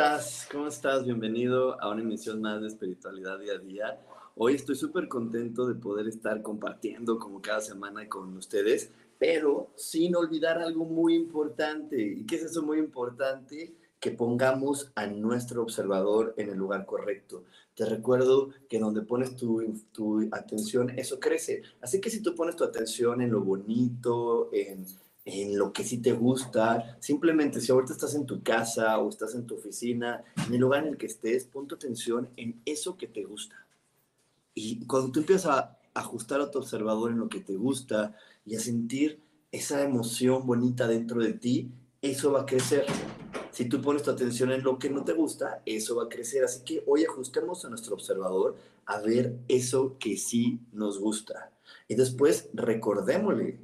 Estás? ¿Cómo estás? Bienvenido a una emisión más de Espiritualidad Día a Día. Hoy estoy súper contento de poder estar compartiendo como cada semana con ustedes, pero sin olvidar algo muy importante. ¿Y qué es eso muy importante? Que pongamos a nuestro observador en el lugar correcto. Te recuerdo que donde pones tu, tu atención, eso crece. Así que si tú pones tu atención en lo bonito, en en lo que sí te gusta. Simplemente si ahorita estás en tu casa o estás en tu oficina, en el lugar en el que estés, pon tu atención en eso que te gusta. Y cuando tú empiezas a ajustar a tu observador en lo que te gusta y a sentir esa emoción bonita dentro de ti, eso va a crecer. Si tú pones tu atención en lo que no te gusta, eso va a crecer. Así que hoy ajustemos a nuestro observador a ver eso que sí nos gusta. Y después recordémosle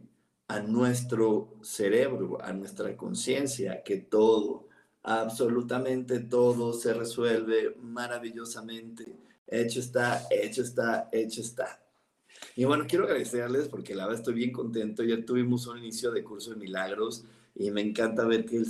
a nuestro cerebro, a nuestra conciencia, que todo, absolutamente todo se resuelve maravillosamente. Hecho está, hecho está, hecho está. Y bueno, quiero agradecerles porque la verdad estoy bien contento. Ya tuvimos un inicio de curso de milagros y me encanta ver que,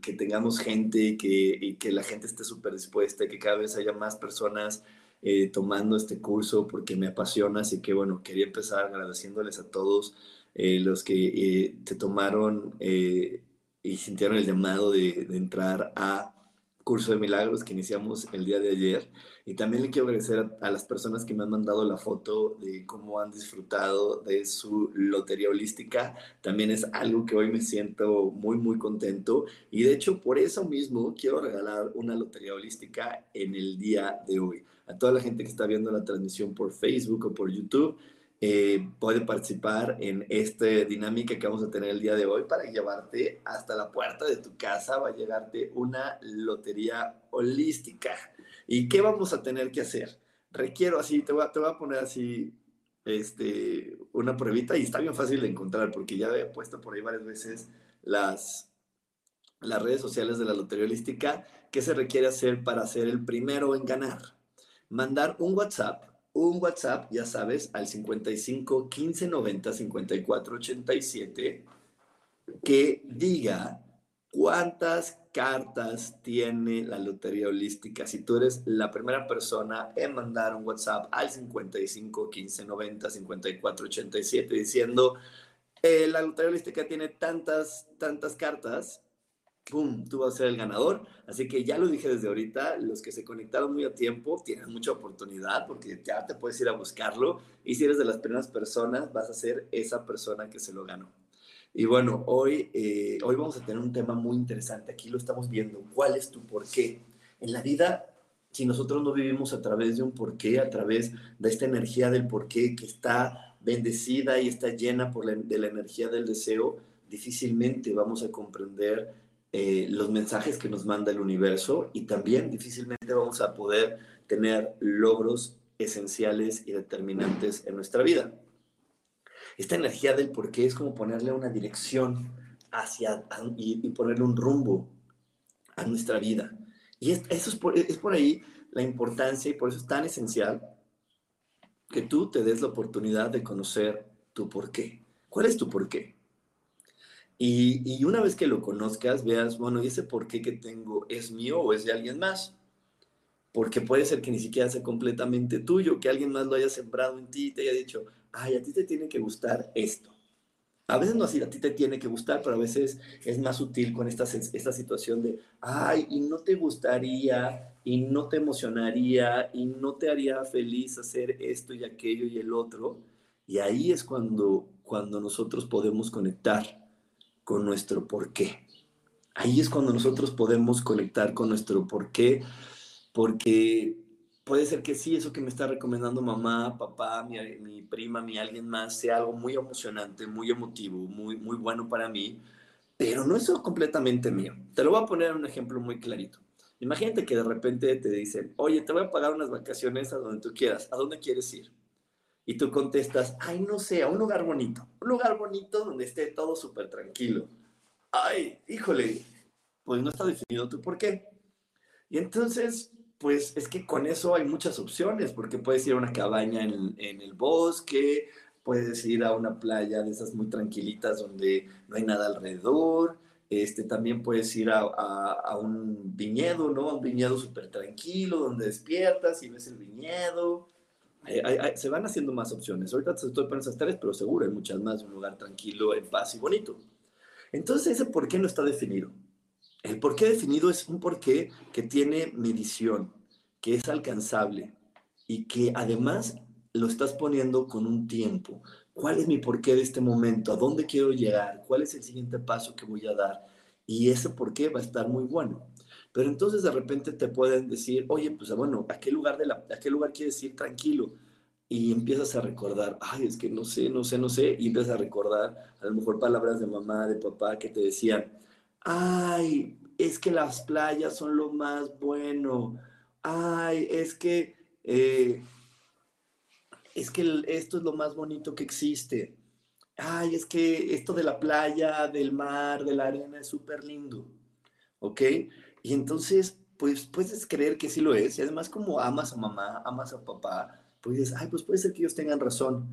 que, tengamos gente que, y que la gente esté súper dispuesta y que cada vez haya más personas eh, tomando este curso porque me apasiona. Así que bueno, quería empezar agradeciéndoles a todos eh, los que eh, te tomaron eh, y sintieron el llamado de, entrar a Curso de Milagros que iniciamos el día de ayer. Y también le quiero agradecer a, las personas que me han mandado la foto de cómo han disfrutado de su lotería holística. También es algo que hoy me siento muy, muy contento. Y de hecho, por eso mismo quiero regalar una lotería holística en el día de hoy. A toda la gente que está viendo la transmisión por Facebook o por YouTube eh, puede participar en esta dinámica que vamos a tener el día de hoy para llevarte hasta la puerta de tu casa. Va a llegarte una lotería holística. ¿Y qué vamos a tener que hacer? Requiero así, te voy a, te voy a poner así este, una pruebita y está bien fácil de encontrar porque ya he puesto por ahí varias veces las, las redes sociales de la lotería holística. ¿Qué se requiere hacer para ser el primero en ganar? Mandar un WhatsApp un WhatsApp, ya sabes, al 55 15 90 54 87, que diga cuántas cartas tiene la lotería holística. Si tú eres la primera persona en mandar un WhatsApp al 55 15 90 54 87 diciendo eh, la lotería holística tiene tantas, tantas cartas, ¡pum! Tú vas a ser el ganador. Así que ya lo dije desde ahorita, los que se conectaron muy a tiempo tienen mucha oportunidad porque ya te puedes ir a buscarlo y si eres de las primeras personas, vas a ser esa persona que se lo ganó. Y bueno, hoy, eh, hoy vamos a tener un tema muy interesante. Aquí lo estamos viendo. ¿Cuál es tu porqué? En la vida, si nosotros no vivimos a través de un porqué, a través de esta energía del porqué que está bendecida y está llena por de la energía del deseo, difícilmente vamos a comprender eh, los mensajes que nos manda el universo y también difícilmente vamos a poder tener logros esenciales y determinantes en nuestra vida. Esta energía del por qué es como ponerle una dirección hacia y, ponerle un rumbo a nuestra vida. Y eso es por, es por ahí la importancia y por eso es tan esencial que tú te des la oportunidad de conocer tu por qué. ¿Cuál es tu por qué? Y, una vez que lo conozcas, veas, bueno, ¿y ese por qué que tengo es mío o es de alguien más? Porque puede ser que ni siquiera sea completamente tuyo, que alguien más lo haya sembrado en ti y te haya dicho, ay, a ti te tiene que gustar esto. A veces no así, a ti te tiene que gustar, pero a veces es más útil con esta, esta situación de, ay, y no te gustaría y no te emocionaría y no te haría feliz hacer esto y aquello y el otro. Y ahí es cuando, cuando nosotros podemos conectar con nuestro por qué. Ahí es cuando nosotros podemos conectar con nuestro por qué, porque puede ser que sí, eso que me está recomendando mamá, papá, mi, mi, prima, mi alguien más, sea algo muy emocionante, muy emotivo, muy, muy bueno para mí, pero no es completamente mío. Te lo voy a poner un ejemplo muy clarito. Imagínate que de repente te dicen, oye, te voy a pagar unas vacaciones a donde tú quieras, ¿a dónde quieres ir? Y tú contestas, ay, no sé, a un lugar bonito, un lugar bonito donde esté todo súper tranquilo. Ay, híjole, pues no está definido tú por qué. Y entonces, pues es que con eso hay muchas opciones, porque puedes ir a una cabaña en, en el bosque, puedes ir a una playa de esas muy tranquilitas donde no hay nada alrededor, este, también puedes ir a, a, un viñedo, ¿no? A un viñedo súper tranquilo, donde despiertas y ves el viñedo. Se van haciendo más opciones. Ahorita estoy poniendo esas tres, pero seguro hay muchas más. Un lugar tranquilo, en paz y bonito. Entonces, ese por qué no está definido. El por qué definido es un por qué que tiene medición, que es alcanzable y que además lo estás poniendo con un tiempo. ¿Cuál es mi porqué de este momento? ¿A dónde quiero llegar? ¿Cuál es el siguiente paso que voy a dar? Y ese porqué va a estar muy bueno. Pero entonces de repente te pueden decir, oye, pues bueno, ¿a qué lugar, de la, a qué lugar quieres ir tranquilo? Y empiezas a recordar, ay, es que no sé, no sé, no sé. Y empiezas a recordar a lo mejor palabras de mamá, de papá que te decían, ay, es que las playas son lo más bueno. Ay, es que... Eh, es que esto es lo más bonito que existe. Ay, es que esto de la playa, del mar, de la arena es súper lindo. ¿Ok? Y entonces, pues puedes creer que sí lo es. Y además, como amas a mamá, amas a papá, pues dices, ay, pues puede ser que ellos tengan razón.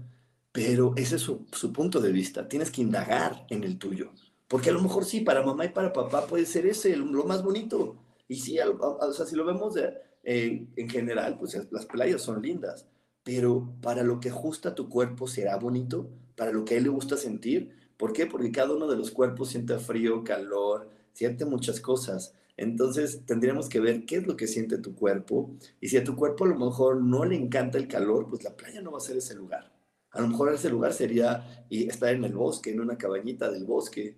Pero ese es su, punto de vista. Tienes que indagar en el tuyo. Porque a lo mejor sí, para mamá y para papá puede ser ese lo más bonito. Y sí, o sea, si lo vemos eh, en general, pues las playas son lindas pero para lo que ajusta tu cuerpo será bonito, para lo que a él le gusta sentir. ¿Por qué? Porque cada uno de los cuerpos siente frío, calor, siente muchas cosas. Entonces tendríamos que ver qué es lo que siente tu cuerpo. Y si a tu cuerpo a lo mejor no le encanta el calor, pues la playa no va a ser ese lugar. A lo mejor ese lugar sería estar en el bosque, en una cabañita del bosque,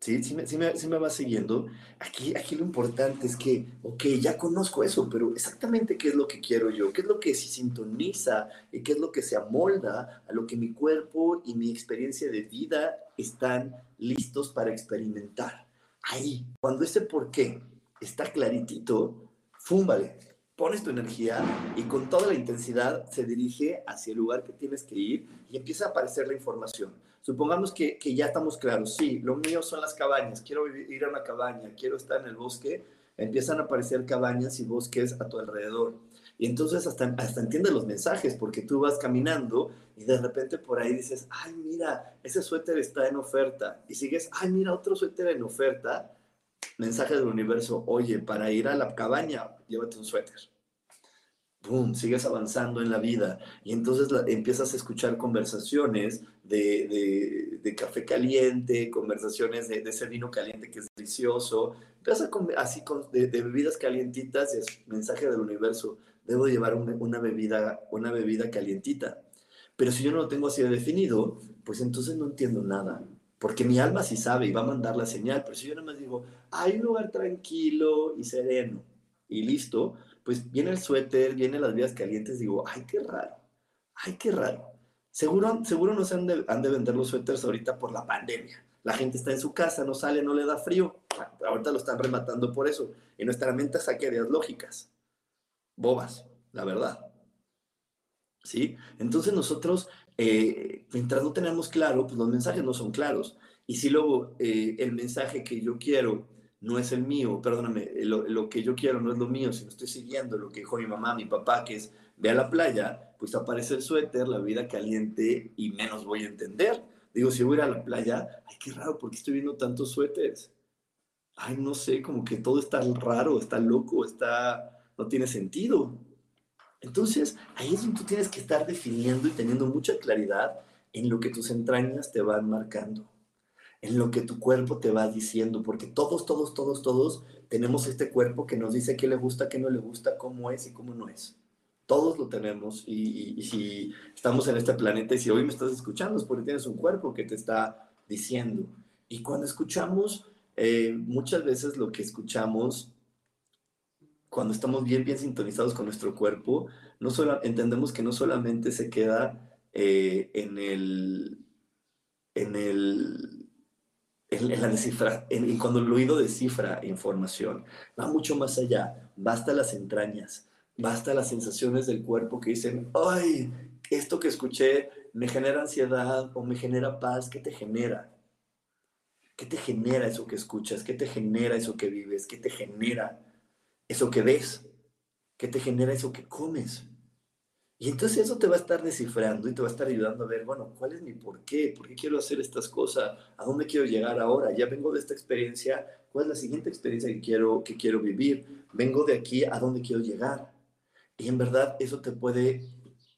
¿Sí? ¿Sí me, sí me, me va siguiendo? Aquí, aquí lo importante es que, ok, ya conozco eso, pero exactamente qué es lo que quiero yo, qué es lo que se sintoniza y qué es lo que se amolda a lo que mi cuerpo y mi experiencia de vida están listos para experimentar. Ahí, cuando ese por qué está claritito, fúmbale, pones tu energía y con toda la intensidad se dirige hacia el lugar que tienes que ir y empieza a aparecer la información Supongamos que, que, ya estamos claros, sí, lo mío son las cabañas, quiero ir a una cabaña, quiero estar en el bosque, empiezan a aparecer cabañas y bosques a tu alrededor. Y entonces hasta, hasta entiendes los mensajes, porque tú vas caminando y de repente por ahí dices, ay, mira, ese suéter está en oferta. Y sigues, ay, mira, otro suéter en oferta. Mensaje del universo, oye, para ir a la cabaña, llévate un suéter. ¡Pum! Sigues avanzando en la vida y entonces empiezas a escuchar conversaciones de, de, café caliente, conversaciones de, ese vino caliente que es delicioso, empiezas a así con, de, bebidas calientitas y es mensaje del universo, debo llevar una, bebida, una bebida calientita. Pero si yo no lo tengo así definido, pues entonces no entiendo nada. Porque mi alma sí sabe y va a mandar la señal, pero si yo nada más digo, hay un lugar tranquilo y sereno y listo, pues viene el suéter, vienen las bebidas calientes, digo, ay, qué raro, ay, qué raro. Seguro, seguro no se han de, han de vender los suéteres ahorita por la pandemia. La gente está en su casa, no sale, no le da frío. Ahorita lo están rematando por eso. Y nuestra mente saque ideas lógicas. Bobas, la verdad. ¿Sí? Entonces nosotros, eh, mientras no tenemos claro, pues los mensajes no son claros. Y si luego eh, el mensaje que yo quiero no es el mío, perdóname, lo, que yo quiero no es lo mío, si no estoy siguiendo lo que dijo mi mamá, mi papá, que es ve a la playa, pues aparece el suéter, la vida caliente y menos voy a entender. Digo, si voy a ir a la playa, ay, qué raro, ¿por qué estoy viendo tantos suéteres? Ay, no sé, como que todo está raro, está loco, está, no tiene sentido. Entonces, ahí es donde tú tienes que estar definiendo y teniendo mucha claridad en lo que tus entrañas te van marcando. en lo que tu cuerpo te va diciendo, porque todos, todos, todos, todos tenemos este cuerpo que nos dice qué le gusta, qué no le gusta, cómo es y cómo no es. Todos lo tenemos y, si estamos en este planeta y si hoy me estás escuchando es porque tienes un cuerpo que te está diciendo. Y cuando escuchamos, eh, muchas veces lo que escuchamos, cuando estamos bien, bien sintonizados con nuestro cuerpo, no solo, entendemos que no solamente se queda eh, en el, en el en, la descifra, en, cuando el oído descifra información, va mucho más allá, basta las entrañas, basta las sensaciones del cuerpo que dicen, ay, esto que escuché me genera ansiedad o me genera paz, ¿qué te genera? ¿Qué te genera eso que escuchas? ¿Qué te genera eso que vives? ¿Qué te genera eso que ves? ¿Qué te genera eso que comes? Y entonces eso te va a estar descifrando y te va a estar ayudando a ver, bueno, ¿cuál es mi por qué? ¿Por qué quiero hacer estas cosas? ¿A dónde quiero llegar ahora? Ya vengo de esta experiencia, ¿cuál es la siguiente experiencia que quiero, que quiero vivir? Vengo de aquí, ¿a dónde quiero llegar? Y en verdad eso te puede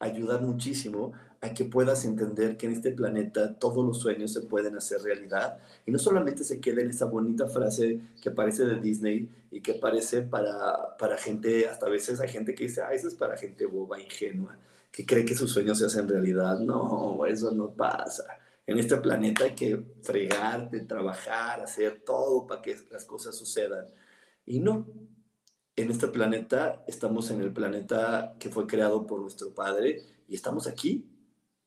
ayudar muchísimo a que puedas entender que en este planeta todos los sueños se pueden hacer realidad y no solamente se queda en esa bonita frase que parece de Disney y que parece para, para gente, hasta a veces hay gente que dice, ah, eso es para gente boba, ingenua, que cree que sus sueños se hacen realidad. No, eso no pasa. En este planeta hay que fregarte, trabajar, hacer todo para que las cosas sucedan. Y no, en este planeta estamos en el planeta que fue creado por nuestro Padre y estamos aquí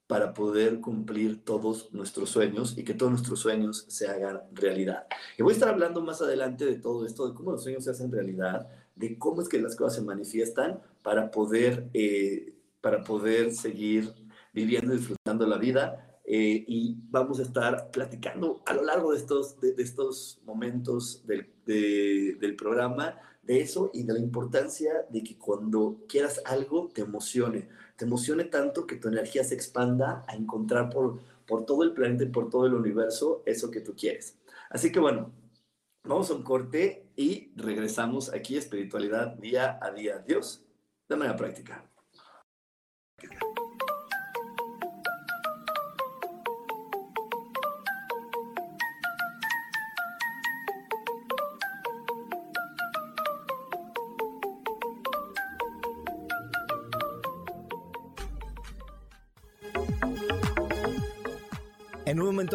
para poder cumplir todos nuestros sueños y que todos nuestros sueños se hagan realidad. Y voy a estar hablando más adelante de todo esto, de cómo los sueños se hacen realidad, de cómo es que las cosas se manifiestan para poder, eh, para poder seguir viviendo y disfrutando la vida. Eh, y vamos a estar platicando a lo largo de estos, de, estos momentos del, del programa de eso y de la importancia de que cuando quieras algo te emocione te emocione tanto que tu energía se expanda a encontrar por, por todo el planeta y por todo el universo eso que tú quieres. Así que bueno, vamos a un corte y regresamos aquí a espiritualidad día a día. Dios, de manera práctica.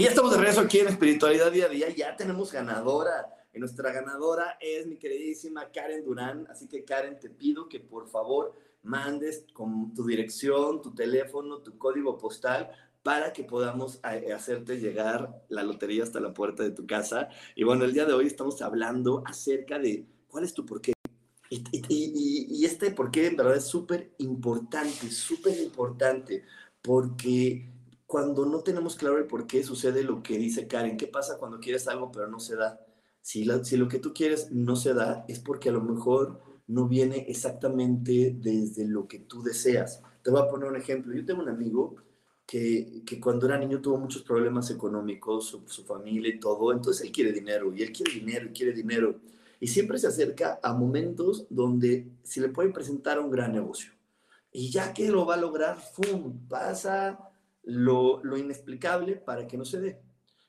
Y ya estamos de regreso aquí en Espiritualidad Día a Día. Ya tenemos ganadora. Y nuestra ganadora es mi queridísima Karen Durán. Así que Karen, te pido que por favor mandes con tu dirección, tu teléfono, tu código postal para que podamos hacerte llegar la lotería hasta la puerta de tu casa. Y bueno, el día de hoy estamos hablando acerca de cuál es tu porqué. Y, y, y este porqué en verdad es súper importante, súper importante, porque cuando no tenemos claro el por qué sucede lo que dice Karen. ¿Qué pasa cuando quieres algo pero no se da? Si, si lo que tú quieres no se da, es porque a lo mejor no viene exactamente desde lo que tú deseas. Te voy a poner un ejemplo. Yo tengo un amigo que, que cuando era niño tuvo muchos problemas económicos, su, su, familia y todo, entonces él quiere dinero, y él quiere dinero, y quiere dinero. Y siempre se acerca a momentos donde se le puede presentar un gran negocio. Y ya que lo va a lograr, ¡fum! pasa lo, inexplicable para que no se dé.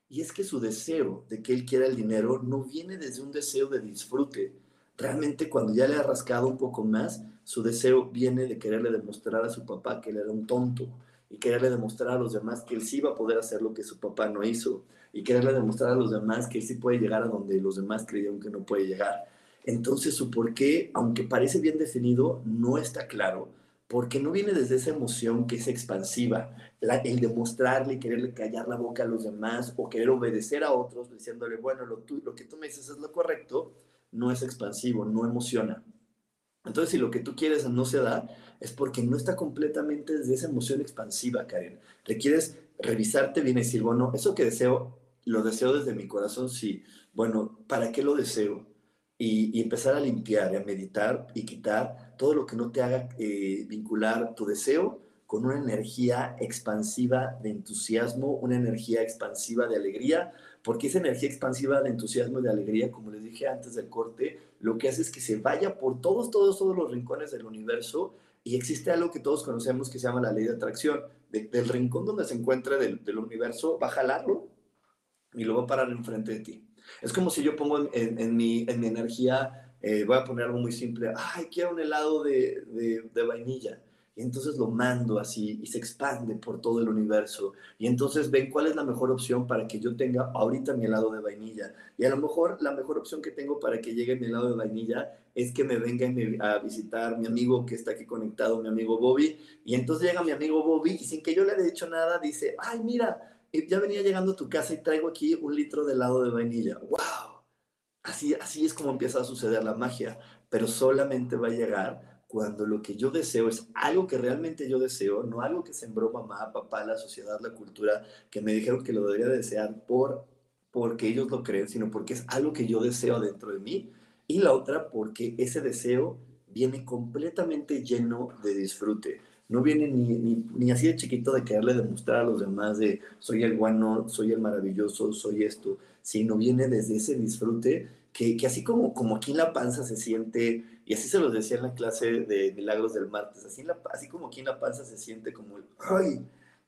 Y es que su deseo de que él quiera el dinero no viene desde un deseo de disfrute. Realmente cuando ya le ha rascado un poco más, su deseo viene de quererle demostrar a su papá que él era un tonto y quererle demostrar a los demás que él sí va a poder hacer lo que su papá no hizo y quererle demostrar a los demás que él sí puede llegar a donde los demás creyeron que no puede llegar. Entonces su por qué, aunque parece bien definido, no está claro, porque no viene desde esa emoción que es expansiva, el demostrarle, quererle callar la boca a los demás o querer obedecer a otros diciéndole, bueno, lo, lo que tú me dices es lo correcto, no es expansivo, no emociona. Entonces, si lo que tú quieres no se da, es porque no está completamente desde esa emoción expansiva, Karen. Requieres revisarte bien y decir, bueno, eso que deseo, lo deseo desde mi corazón, sí. Bueno, ¿para qué lo deseo? Y, empezar a limpiar, a meditar y quitar todo lo que no te haga eh, vincular tu deseo con una energía expansiva de entusiasmo, una energía expansiva de alegría, porque esa energía expansiva de entusiasmo y de alegría, como les dije antes del corte, lo que hace es que se vaya por todos, todos, todos los rincones del universo y existe algo que todos conocemos que se llama la ley de atracción. del rincón donde se encuentra del, universo, va a jalarlo y lo va a parar enfrente de ti. Es como si yo pongo en, mi, en mi, energía, eh, voy a poner algo muy simple, ay, quiero un helado de, de, vainilla y entonces lo mando así y se expande por todo el universo. Y entonces ven cuál es la mejor opción para que yo tenga ahorita mi helado de vainilla. Y a lo mejor la mejor opción que tengo para que llegue mi helado de vainilla es que me venga a visitar mi amigo que está aquí conectado, mi amigo Bobby. Y entonces llega mi amigo Bobby y sin que yo le haya dicho nada, dice, ay, mira, ya venía llegando a tu casa y traigo aquí un litro de helado de vainilla. ¡Wow! Así, así es como empieza a suceder la magia, pero solamente va a llegar cuando lo que yo deseo es algo que realmente yo deseo, no algo que sembró mamá, papá, la sociedad, la cultura, que me dijeron que lo debería desear por porque ellos lo creen, sino porque es algo que yo deseo dentro de mí. Y la otra, porque ese deseo viene completamente lleno de disfrute. No viene ni, ni, ni así de chiquito de quererle demostrar a los demás de soy el bueno, soy el maravilloso, soy esto, sino viene desde ese disfrute que, que así como, como aquí en la panza se siente y así se los decía en la clase de Milagros del Martes, así, así como aquí en la panza se siente como el,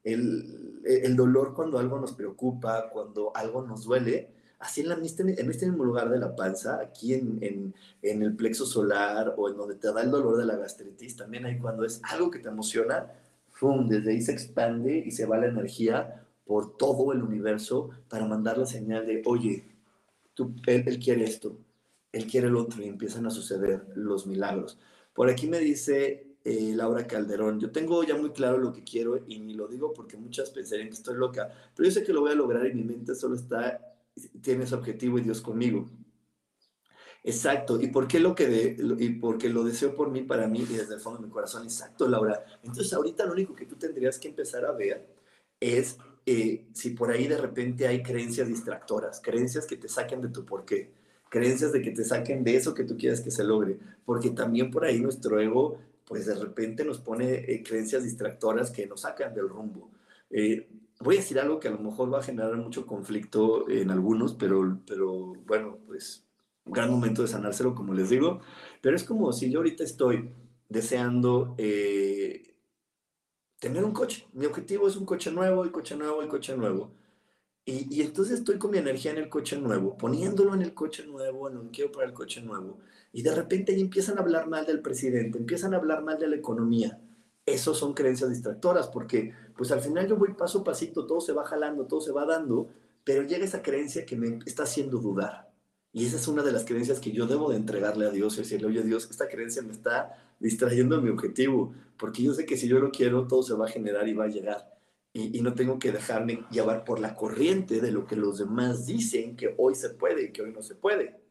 el, el, dolor cuando algo nos preocupa, cuando algo nos duele, así en, la, en este mismo lugar de la panza, aquí en, en, en, el plexo solar o en donde te da el dolor de la gastritis, también hay cuando es algo que te emociona, ¡fum! desde ahí se expande y se va la energía por todo el universo para mandar la señal de, oye, tú, él, él quiere esto, él quiere el otro y empiezan a suceder los milagros. Por aquí me dice eh, Laura Calderón, yo tengo ya muy claro lo que quiero y ni lo digo porque muchas pensarían que estoy loca, pero yo sé que lo voy a lograr y mi mente solo está, tiene ese objetivo y Dios conmigo. Exacto, ¿y por qué lo que de, y porque lo deseo por mí, para mí y desde el fondo de mi corazón? Exacto, Laura. Entonces ahorita lo único que tú tendrías que empezar a ver es eh, si por ahí de repente hay creencias distractoras, creencias que te saquen de tu porqué creencias de que te saquen de eso que tú quieres que se logre, porque también por ahí nuestro ego, pues de repente nos pone eh, creencias distractoras que nos sacan del rumbo. Eh, voy a decir algo que a lo mejor va a generar mucho conflicto en algunos, pero, pero bueno, pues un gran momento de sanárselo, como les digo, pero es como si yo ahorita estoy deseando eh, tener un coche. Mi objetivo es un coche nuevo, el coche nuevo, el coche nuevo y, entonces estoy con mi energía en el coche nuevo, poniéndolo en el coche nuevo, en lo que quiero para el coche nuevo. Y de repente ahí empiezan a hablar mal del presidente, empiezan a hablar mal de la economía. Esos son creencias distractoras, porque pues al final yo voy paso a pasito, todo se va jalando, todo se va dando, pero llega esa creencia que me está haciendo dudar. Y esa es una de las creencias que yo debo de entregarle a Dios y decirle, oye Dios, esta creencia me está distrayendo de mi objetivo, porque yo sé que si yo lo quiero, todo se va a generar y va a llegar y, no tengo que dejarme llevar por la corriente de lo que los demás dicen que hoy se puede y que hoy no se puede.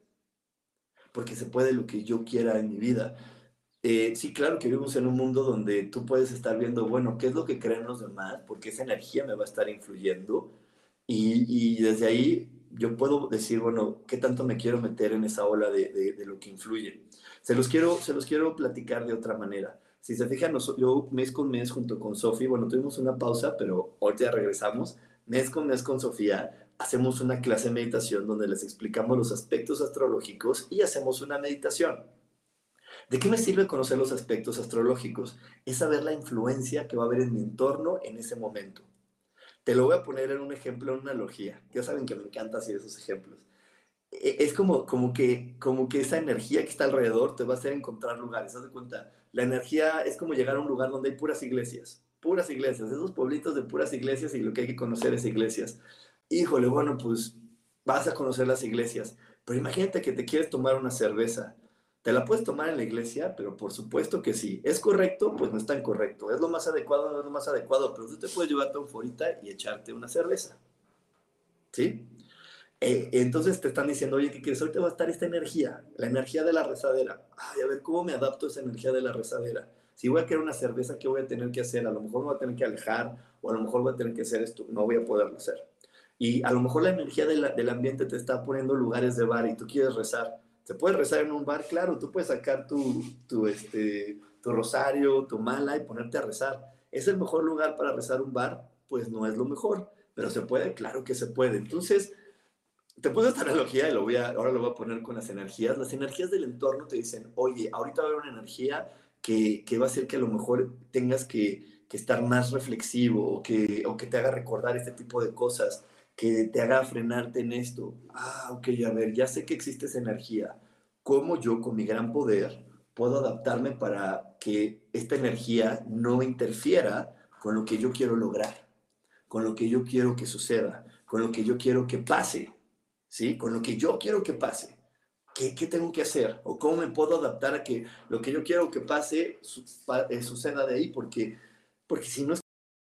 Porque se puede lo que yo quiera en mi vida. Eh, sí, claro que vivimos en un mundo donde tú puedes estar viendo, bueno, qué es lo que creen los demás, porque esa energía me va a estar influyendo. Y, y desde ahí yo puedo decir, bueno, ¿qué tanto me quiero meter en esa ola de, de, lo que influye? Se los, quiero, se los quiero platicar de otra manera. Si se fijan, yo mes con mes junto con Sofía, bueno, tuvimos una pausa, pero hoy ya regresamos, mes con mes con Sofía, hacemos una clase de meditación donde les explicamos los aspectos astrológicos y hacemos una meditación. ¿De qué me sirve conocer los aspectos astrológicos? Es saber la influencia que va a haber en mi entorno en ese momento. Te lo voy a poner en un ejemplo, en una analogía. Ya saben que me encanta hacer esos ejemplos. E, es como, como, que, como que esa energía que está alrededor te va a hacer encontrar lugares. Haz de cuenta, la energía es como llegar a un lugar donde hay puras iglesias, puras iglesias, esos pueblitos de puras iglesias y lo que hay que conocer es iglesias. Híjole, bueno, pues vas a conocer las iglesias, pero imagínate que te quieres tomar una cerveza. ¿Te la puedes tomar en la iglesia? Pero por supuesto que sí. ¿Es correcto? Pues no es tan correcto. ¿Es lo más adecuado? No es lo más adecuado, pero tú te puedes llevar tu forita y echarte una cerveza. ¿Sí? Eh, entonces te están diciendo, oye, ¿qué quieres? Ahorita va a estar esta energía, la energía de la rezadera. Ay, a ver, ¿cómo me adapto a esa energía de la rezadera? Si voy a querer una cerveza, ¿qué voy a tener que hacer? A lo mejor me voy a tener que alejar o a lo mejor voy a tener que hacer esto. No voy a poderlo hacer. Y a lo mejor la energía del ambiente te está poniendo lugares de bar y tú quieres rezar. ¿Se puede rezar en un bar? Claro, tú puedes sacar tu, tu, este, tu rosario, tu mala y ponerte a rezar. ¿Es el mejor lugar para rezar un bar? Pues no es lo mejor, pero se puede, claro que se puede. Entonces, te puse esta analogía y lo voy a, ahora lo voy a poner con las energías. Las energías del entorno te dicen, oye, ahorita va a haber una energía que, que va a hacer que a lo mejor tengas que, que, estar más reflexivo o que, o que te haga recordar este tipo de cosas, que te haga frenarte en esto. Ah, ok, a ver, ya sé que existe esa energía. ¿Cómo yo con mi gran poder puedo adaptarme para que esta energía no interfiera con lo que yo quiero lograr, con lo que yo quiero que suceda, con lo que yo quiero que pase? ¿sí? Con lo que yo quiero que pase. ¿Qué, ¿Qué, tengo que hacer? ¿O cómo me puedo adaptar a que lo que yo quiero que pase eh, suceda de ahí? Porque, porque si no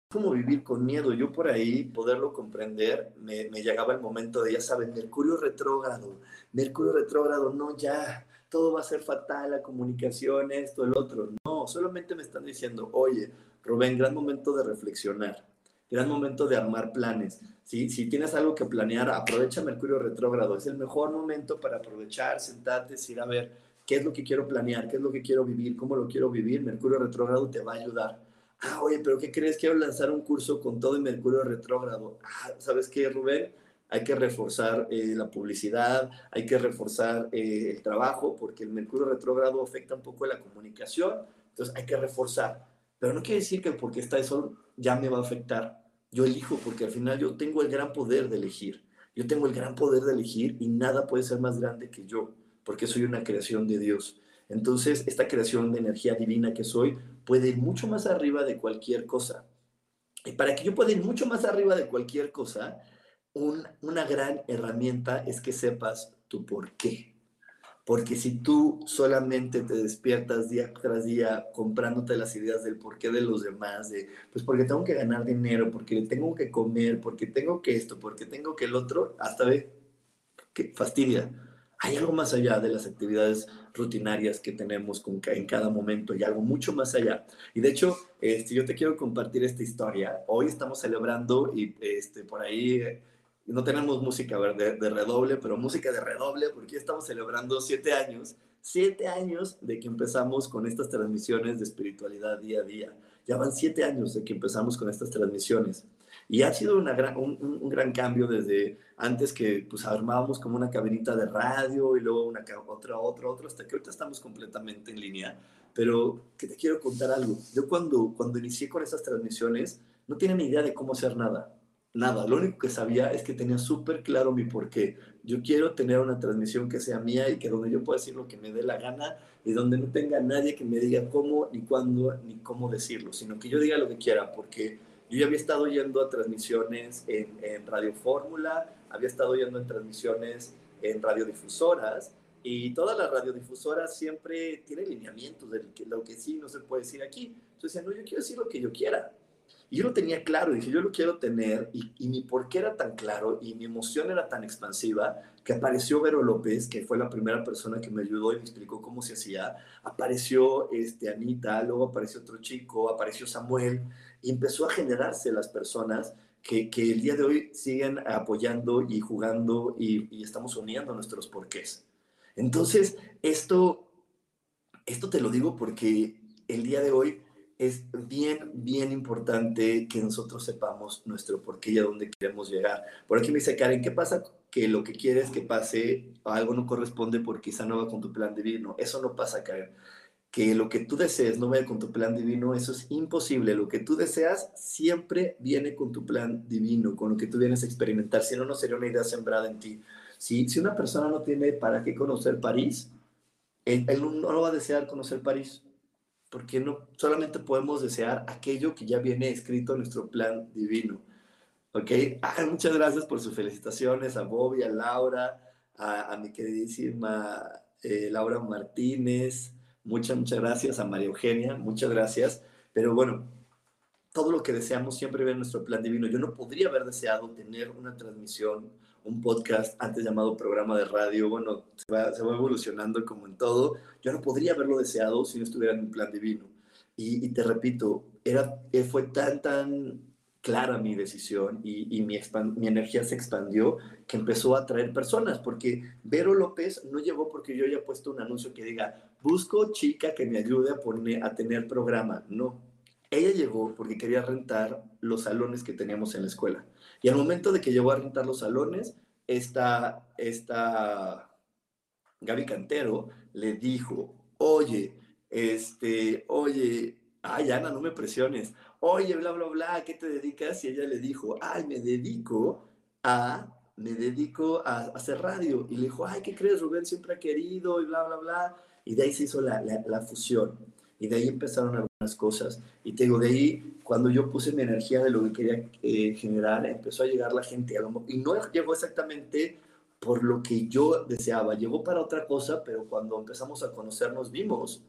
como vivir con miedo. Yo por ahí, poderlo comprender, me, me llegaba el momento de, ya saben, Mercurio retrógrado, Mercurio retrógrado, no, ya, todo va a ser fatal, la comunicación, esto, el otro. No, solamente me están diciendo, oye, Rubén, gran momento de reflexionar gran momento de armar planes. ¿sí? Si tienes algo que planear, aprovecha Mercurio retrógrado. Es el mejor momento para aprovechar, sentarte, decir, a ver, ¿qué es lo que quiero planear? ¿Qué es lo que quiero vivir? ¿Cómo lo quiero vivir? Mercurio retrógrado te va a ayudar. Ah, oye, pero ¿qué crees? Quiero lanzar un curso con todo el Mercurio retrógrado. Ah, ¿sabes qué, Rubén? Hay que reforzar eh, la publicidad, hay que reforzar eh, el trabajo, porque el Mercurio retrógrado afecta un poco la comunicación, entonces hay que reforzar. Pero no quiere decir que porque está eso ya me va a afectar. Yo elijo porque al final yo tengo el gran poder de elegir. Yo tengo el gran poder de elegir y nada puede ser más grande que yo, porque soy una creación de Dios. Entonces, esta creación de energía divina que soy puede ir mucho más arriba de cualquier cosa. Y para que yo pueda ir mucho más arriba de cualquier cosa, una gran herramienta es que sepas tu por qué. Porque si tú solamente te despiertas día tras día comprándote las ideas del porqué de los demás, de pues porque tengo que ganar dinero, porque tengo que comer, porque tengo que esto, porque tengo que el otro, hasta ve que fastidia. Hay algo más allá de las actividades rutinarias que tenemos en cada momento y algo mucho más allá. Y de hecho, este, yo te quiero compartir esta historia. Hoy estamos celebrando y este, por ahí no tenemos música de, de, redoble, pero música de redoble, porque estamos celebrando siete años, siete años de que empezamos con estas transmisiones de espiritualidad día a día. Ya van siete años de que empezamos con estas transmisiones. Y ha sido una gran, un, un, gran cambio desde antes que pues armábamos como una cabinita de radio y luego una, otra, otra, otra, hasta que ahorita estamos completamente en línea. Pero que te quiero contar algo. Yo cuando, cuando inicié con estas transmisiones no tenía ni idea de cómo hacer nada nada. Lo único que sabía es que tenía súper claro mi porqué. Yo quiero tener una transmisión que sea mía y que donde yo pueda decir lo que me dé la gana y donde no tenga nadie que me diga cómo, ni cuándo, ni cómo decirlo, sino que yo diga lo que quiera, porque yo ya había estado yendo a transmisiones en, en Radio Fórmula, había estado yendo en transmisiones en radiodifusoras y todas las radiodifusoras siempre tienen lineamientos de lo que sí no se puede decir aquí. Entonces decía, no, yo quiero decir lo que yo quiera. Y yo lo tenía claro, dije, yo lo quiero tener, y, y mi por qué era tan claro, y mi emoción era tan expansiva, que apareció Vero López, que fue la primera persona que me ayudó y me explicó cómo se hacía, apareció este, Anita, luego apareció otro chico, apareció Samuel, y empezó a generarse las personas que, que el día de hoy siguen apoyando y jugando y, estamos uniendo nuestros porqués. Entonces, esto, esto te lo digo porque el día de hoy es bien, bien importante que nosotros sepamos nuestro por qué y a dónde queremos llegar. Por aquí me dice Karen, ¿qué pasa que lo que quieres que pase, algo no corresponde porque quizá no va con tu plan divino? Eso no pasa, Karen. Que lo que tú desees no vaya con tu plan divino, eso es imposible. Lo que tú deseas siempre viene con tu plan divino, con lo que tú vienes a experimentar. Si no, no sería una idea sembrada en ti. Si, si una persona no tiene para qué conocer París, él, él no, no va a desear conocer París porque no solamente podemos desear aquello que ya viene escrito en nuestro plan divino. ¿Ok? Ah, muchas gracias por sus felicitaciones a Bobby, a Laura, a, mi queridísima eh, Laura Martínez. Muchas, muchas gracias a María Eugenia, muchas gracias. Pero bueno, todo lo que deseamos siempre ve en nuestro plan divino. Yo no podría haber deseado tener una transmisión un podcast antes llamado programa de radio, bueno, se va, evolucionando como en todo. Yo no podría haberlo deseado si no estuviera en un plan divino. Y, te repito, era, eh, fue tan, tan clara mi decisión y, mi, mi energía se expandió que empezó a atraer personas, porque Vero López no llegó porque yo haya puesto un anuncio que diga, busco chica que me ayude a, poner, a tener programa. No, ella llegó porque quería rentar los salones que teníamos en la escuela. Y al momento de que llegó a rentar los salones, esta, esta Gaby Cantero le dijo, oye, este, oye, ay, Ana, no me presiones, oye, bla, bla, bla, ¿qué te dedicas? Y ella le dijo, ay, me dedico a, me dedico a, hacer radio. Y le dijo, ay, ¿qué crees? Rubén siempre ha querido y bla, bla, bla. Y de ahí se hizo la, la fusión. Y de ahí empezaron algunas cosas. Y te digo, de ahí, cuando yo puse mi energía de lo que quería eh, generar, empezó a llegar la gente. A lo, y no llegó exactamente por lo que yo deseaba, llegó para otra cosa, pero cuando empezamos a conocernos vimos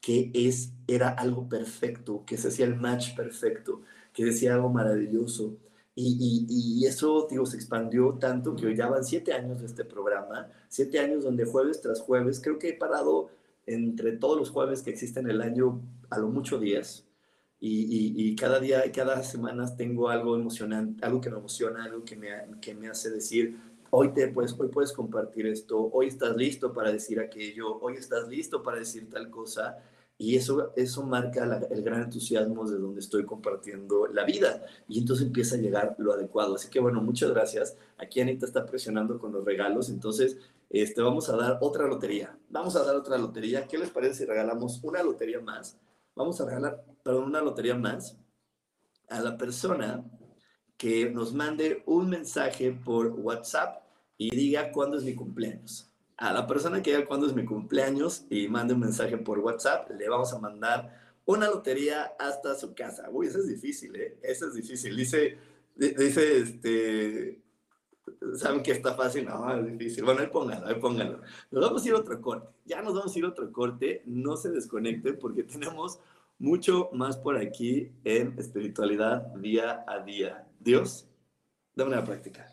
que es, era algo perfecto, que se hacía el match perfecto, que decía algo maravilloso. Y, eso, digo, se expandió tanto que hoy ya van siete años de este programa, siete años donde jueves tras jueves, creo que he parado entre todos los jueves que existen el año, a lo mucho días. Y, y, cada día y cada semana tengo algo emocionante, algo que me emociona, algo que me, que me hace decir, hoy, te, pues, hoy puedes compartir esto, hoy estás listo para decir aquello, hoy estás listo para decir tal cosa. Y eso, eso marca el gran entusiasmo de donde estoy compartiendo la vida. Y entonces empieza a llegar lo adecuado. Así que bueno, muchas gracias. Aquí Anita está presionando con los regalos. Entonces, este, vamos a dar otra lotería. Vamos a dar otra lotería. ¿Qué les parece si regalamos una lotería más? Vamos a regalar, perdón, una lotería más a la persona que nos mande un mensaje por WhatsApp y diga cuándo es mi cumpleaños. A la persona que diga cuándo es mi cumpleaños y mande un mensaje por WhatsApp, le vamos a mandar una lotería hasta su casa. Uy, eso es difícil, ¿eh? Eso es difícil. Dice, dice este, saben que está fácil, no, es difícil. Bueno, ahí pónganlo, ahí pónganlo. Nos vamos a ir a otro corte. Ya nos vamos a ir a otro corte. No se desconecten porque tenemos mucho más por aquí en espiritualidad día a día. Dios, dame una práctica.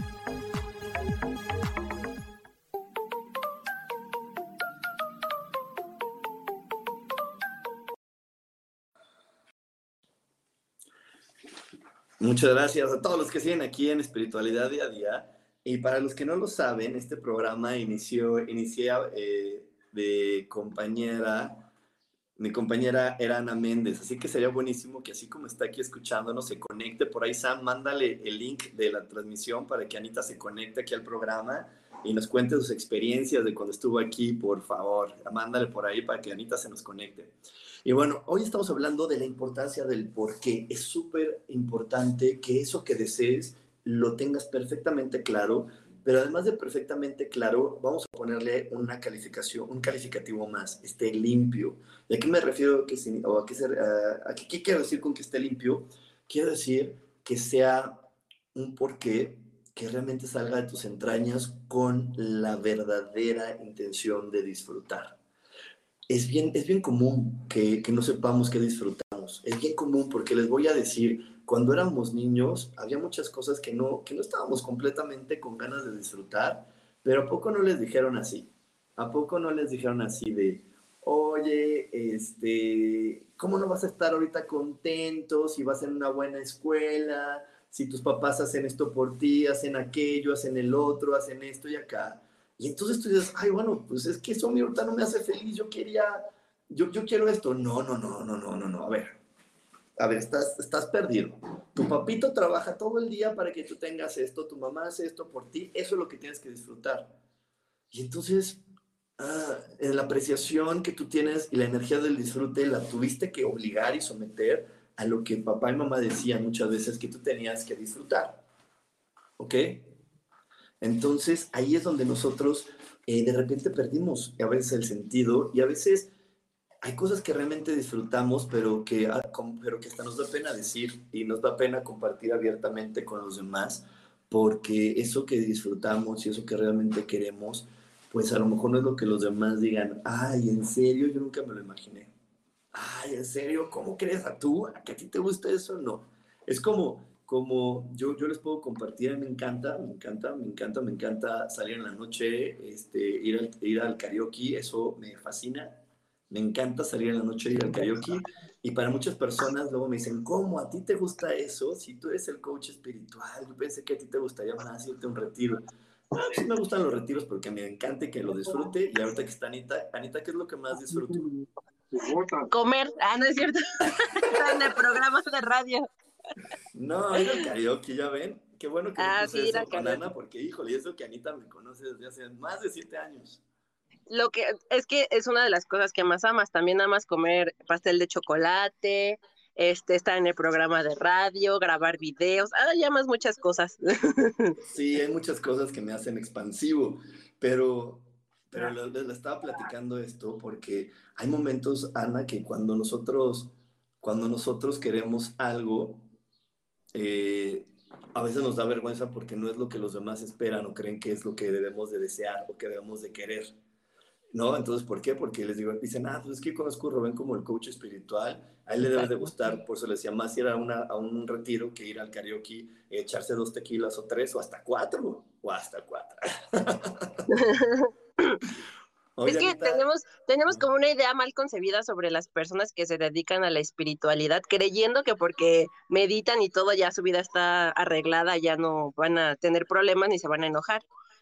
Muchas gracias a todos los que siguen aquí en Espiritualidad Día a Día. Y para los que no lo saben, este programa inició, inicié eh, de compañera, mi compañera era Ana Méndez, así que sería buenísimo que así como está aquí escuchándonos, se conecte. Por ahí, Sam, mándale el link de la transmisión para que Anita se conecte aquí al programa y nos cuente sus experiencias de cuando estuvo aquí, por favor, mándale por ahí para que Anita se nos conecte. Y bueno, hoy estamos hablando de la importancia del por qué. Es súper importante que eso que desees lo tengas perfectamente claro, pero además de perfectamente claro, vamos a ponerle una calificación, un calificativo más, esté limpio. ¿Y a qué me refiero? Que, o a, qué, a, qué quiero decir con que esté limpio? Quiero decir que sea un porqué que realmente salga de tus entrañas con la verdadera intención de disfrutar es bien, es bien común que, que no sepamos qué disfrutamos. Es bien común porque les voy a decir, cuando éramos niños había muchas cosas que no, que no estábamos completamente con ganas de disfrutar, pero ¿a poco no les dijeron así? ¿A poco no les dijeron así de, oye, este, ¿cómo no vas a estar ahorita contento si vas en una buena escuela? Si tus papás hacen esto por ti, hacen aquello, hacen el otro, hacen esto y acá. Y entonces tú dices, ay, bueno, pues es que eso a mí ahorita no me hace feliz, yo quería, yo, yo quiero esto. No, no, no, no, no, no, no, a ver, a ver, estás, estás perdido. Tu papito trabaja todo el día para que tú tengas esto, tu mamá hace esto por ti, eso es lo que tienes que disfrutar. Y entonces, ah, en la apreciación que tú tienes y la energía del disfrute, la tuviste que obligar y someter a lo que papá y mamá decían muchas veces que tú tenías que disfrutar. ¿Ok? Entonces ahí es donde nosotros eh, de repente perdimos a veces el sentido y a veces hay cosas que realmente disfrutamos, pero que, ah, pero que hasta nos da pena decir y nos da pena compartir abiertamente con los demás, porque eso que disfrutamos y eso que realmente queremos, pues a lo mejor no es lo que los demás digan, ay, en serio, yo nunca me lo imaginé. Ay, en serio, ¿cómo crees a tú? ¿A que a ti te gusta eso? No. Es como, como yo, yo les puedo compartir, me encanta, me encanta, me encanta, me encanta salir en la noche, este, ir, al, ir al karaoke, eso me fascina, me encanta salir en la noche ir al karaoke. Y para muchas personas luego me dicen, ¿cómo a ti te gusta eso? Si tú eres el coach espiritual, yo pensé que a ti te gustaría más irte a un retiro. Ah, sí me gustan los retiros porque me encanta que lo disfrute. Y ahorita que está Anita, Anita, ¿qué es lo que más disfruto? Comer. Ah, no es cierto. en el programa de radio. No, ir al karaoke, ya ven. Qué bueno que ah, sí, eso con Ana, porque híjole, eso que Anita me conoce desde hace más de siete años. Lo que es que es una de las cosas que más amas. También amas comer pastel de chocolate, este, estar en el programa de radio, grabar videos. Ah, ya más muchas cosas. Sí, hay muchas cosas que me hacen expansivo, pero pero les, estaba platicando esto porque hay momentos, Ana, que cuando nosotros, cuando nosotros queremos algo, eh, a veces nos da vergüenza porque no es lo que los demás esperan o creen que es lo que debemos de desear o que debemos de querer. ¿No? Entonces, ¿por qué? Porque les digo, dicen, ah, pues es que conozco a Rubén como el coach espiritual, a él le debe de gustar, por eso le decía, más ir a, una, a un retiro que ir al karaoke, echarse dos tequilas o tres o hasta cuatro, o hasta cuatro. es que tenemos, tenemos como una idea mal concebida sobre las personas que se dedican a la espiritualidad, creyendo que porque meditan y todo ya su vida está arreglada, ya no van a tener problemas ni se van a enojar.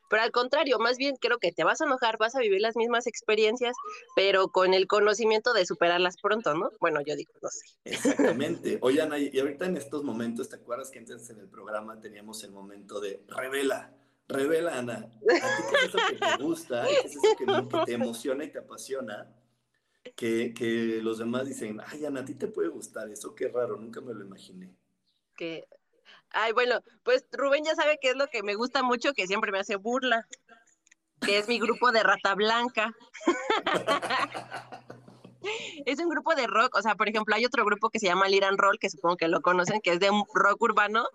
Pero al contrario, más bien creo que te vas a enojar, vas a vivir las mismas experiencias, pero con el conocimiento de superarlas pronto, ¿no? Bueno, yo digo, no sé. Exactamente. Oye, Ana, y ahorita en estos momentos, ¿te acuerdas que antes en el programa teníamos el momento de revela? Revela, Ana, ¿a ti qué es que te gusta? ¿Qué es eso que, te emociona y te apasiona? Que, que, los demás dicen, ay, Ana, a ti te puede gustar eso, qué raro, nunca me lo imaginé. Que, ay, bueno, pues Rubén ya sabe qué es lo que me gusta mucho, que siempre me hace burla, que es mi grupo de Rata Blanca. es un grupo de rock, o sea, por ejemplo, hay otro grupo que se llama Liran Roll, que supongo que lo conocen, que es de rock urbano,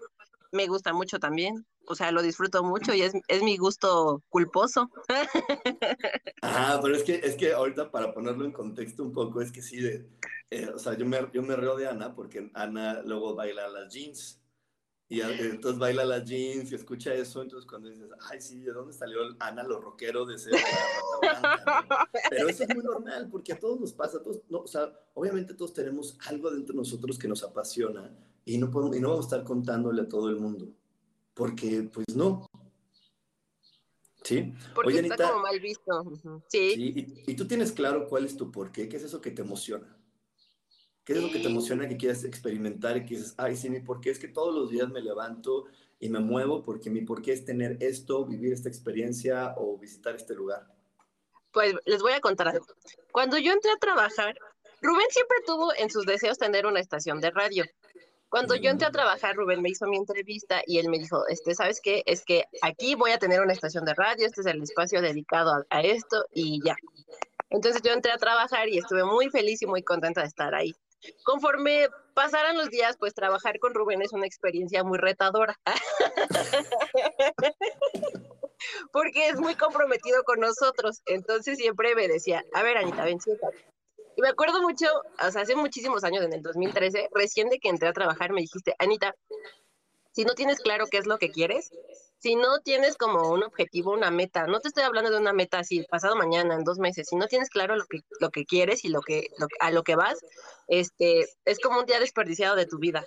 me gusta mucho también o sea, lo disfruto mucho y es, es mi gusto culposo. Ah, pero es que, es que ahorita para ponerlo en contexto un poco, es que sí, de, eh, o sea, yo me, yo me río de Ana porque Ana luego baila las jeans. Y entonces baila las jeans y escucha eso, entonces cuando dices, ay, sí, ¿de dónde salió Ana lo rockero de ser Pero eso es muy normal, porque a todos nos pasa, todos, no, o sea, obviamente todos tenemos algo dentro de nosotros que nos apasiona, y no, podemos, y no vamos a estar contándole a todo el mundo, porque pues no. ¿Sí? Porque está como mal visto. Sí. y, tú tienes claro cuál es tu porqué, qué es eso que te emociona. ¿Qué es lo que te emociona que quieras experimentar y que dices, ay, sí, mi porqué es que todos los días me levanto y me muevo porque mi porqué es tener esto, vivir esta experiencia o visitar este lugar? Pues les voy a contar algo. Cuando yo entré a trabajar, Rubén siempre tuvo en sus deseos tener una estación de radio. Cuando yo entré a trabajar, Rubén me hizo mi entrevista y él me dijo, este, ¿sabes qué? Es que aquí voy a tener una estación de radio, este es el espacio dedicado a, esto y ya. Entonces yo entré a trabajar y estuve muy feliz y muy contenta de estar ahí. Conforme pasaran los días, pues trabajar con Rubén es una experiencia muy retadora. Porque es muy comprometido con nosotros. Entonces siempre me decía, a ver, Anita, ven, siéntate. Y me acuerdo mucho, o sea, hace muchísimos años, en el 2013, recién de que entré a trabajar, me dijiste, Anita, si no tienes claro qué es lo que quieres, si no tienes como un objetivo, una meta, no te estoy hablando de una meta así, pasado mañana, en dos meses, si no tienes claro lo que, lo que quieres y lo que, a lo que vas, este, es como un día desperdiciado de tu vida.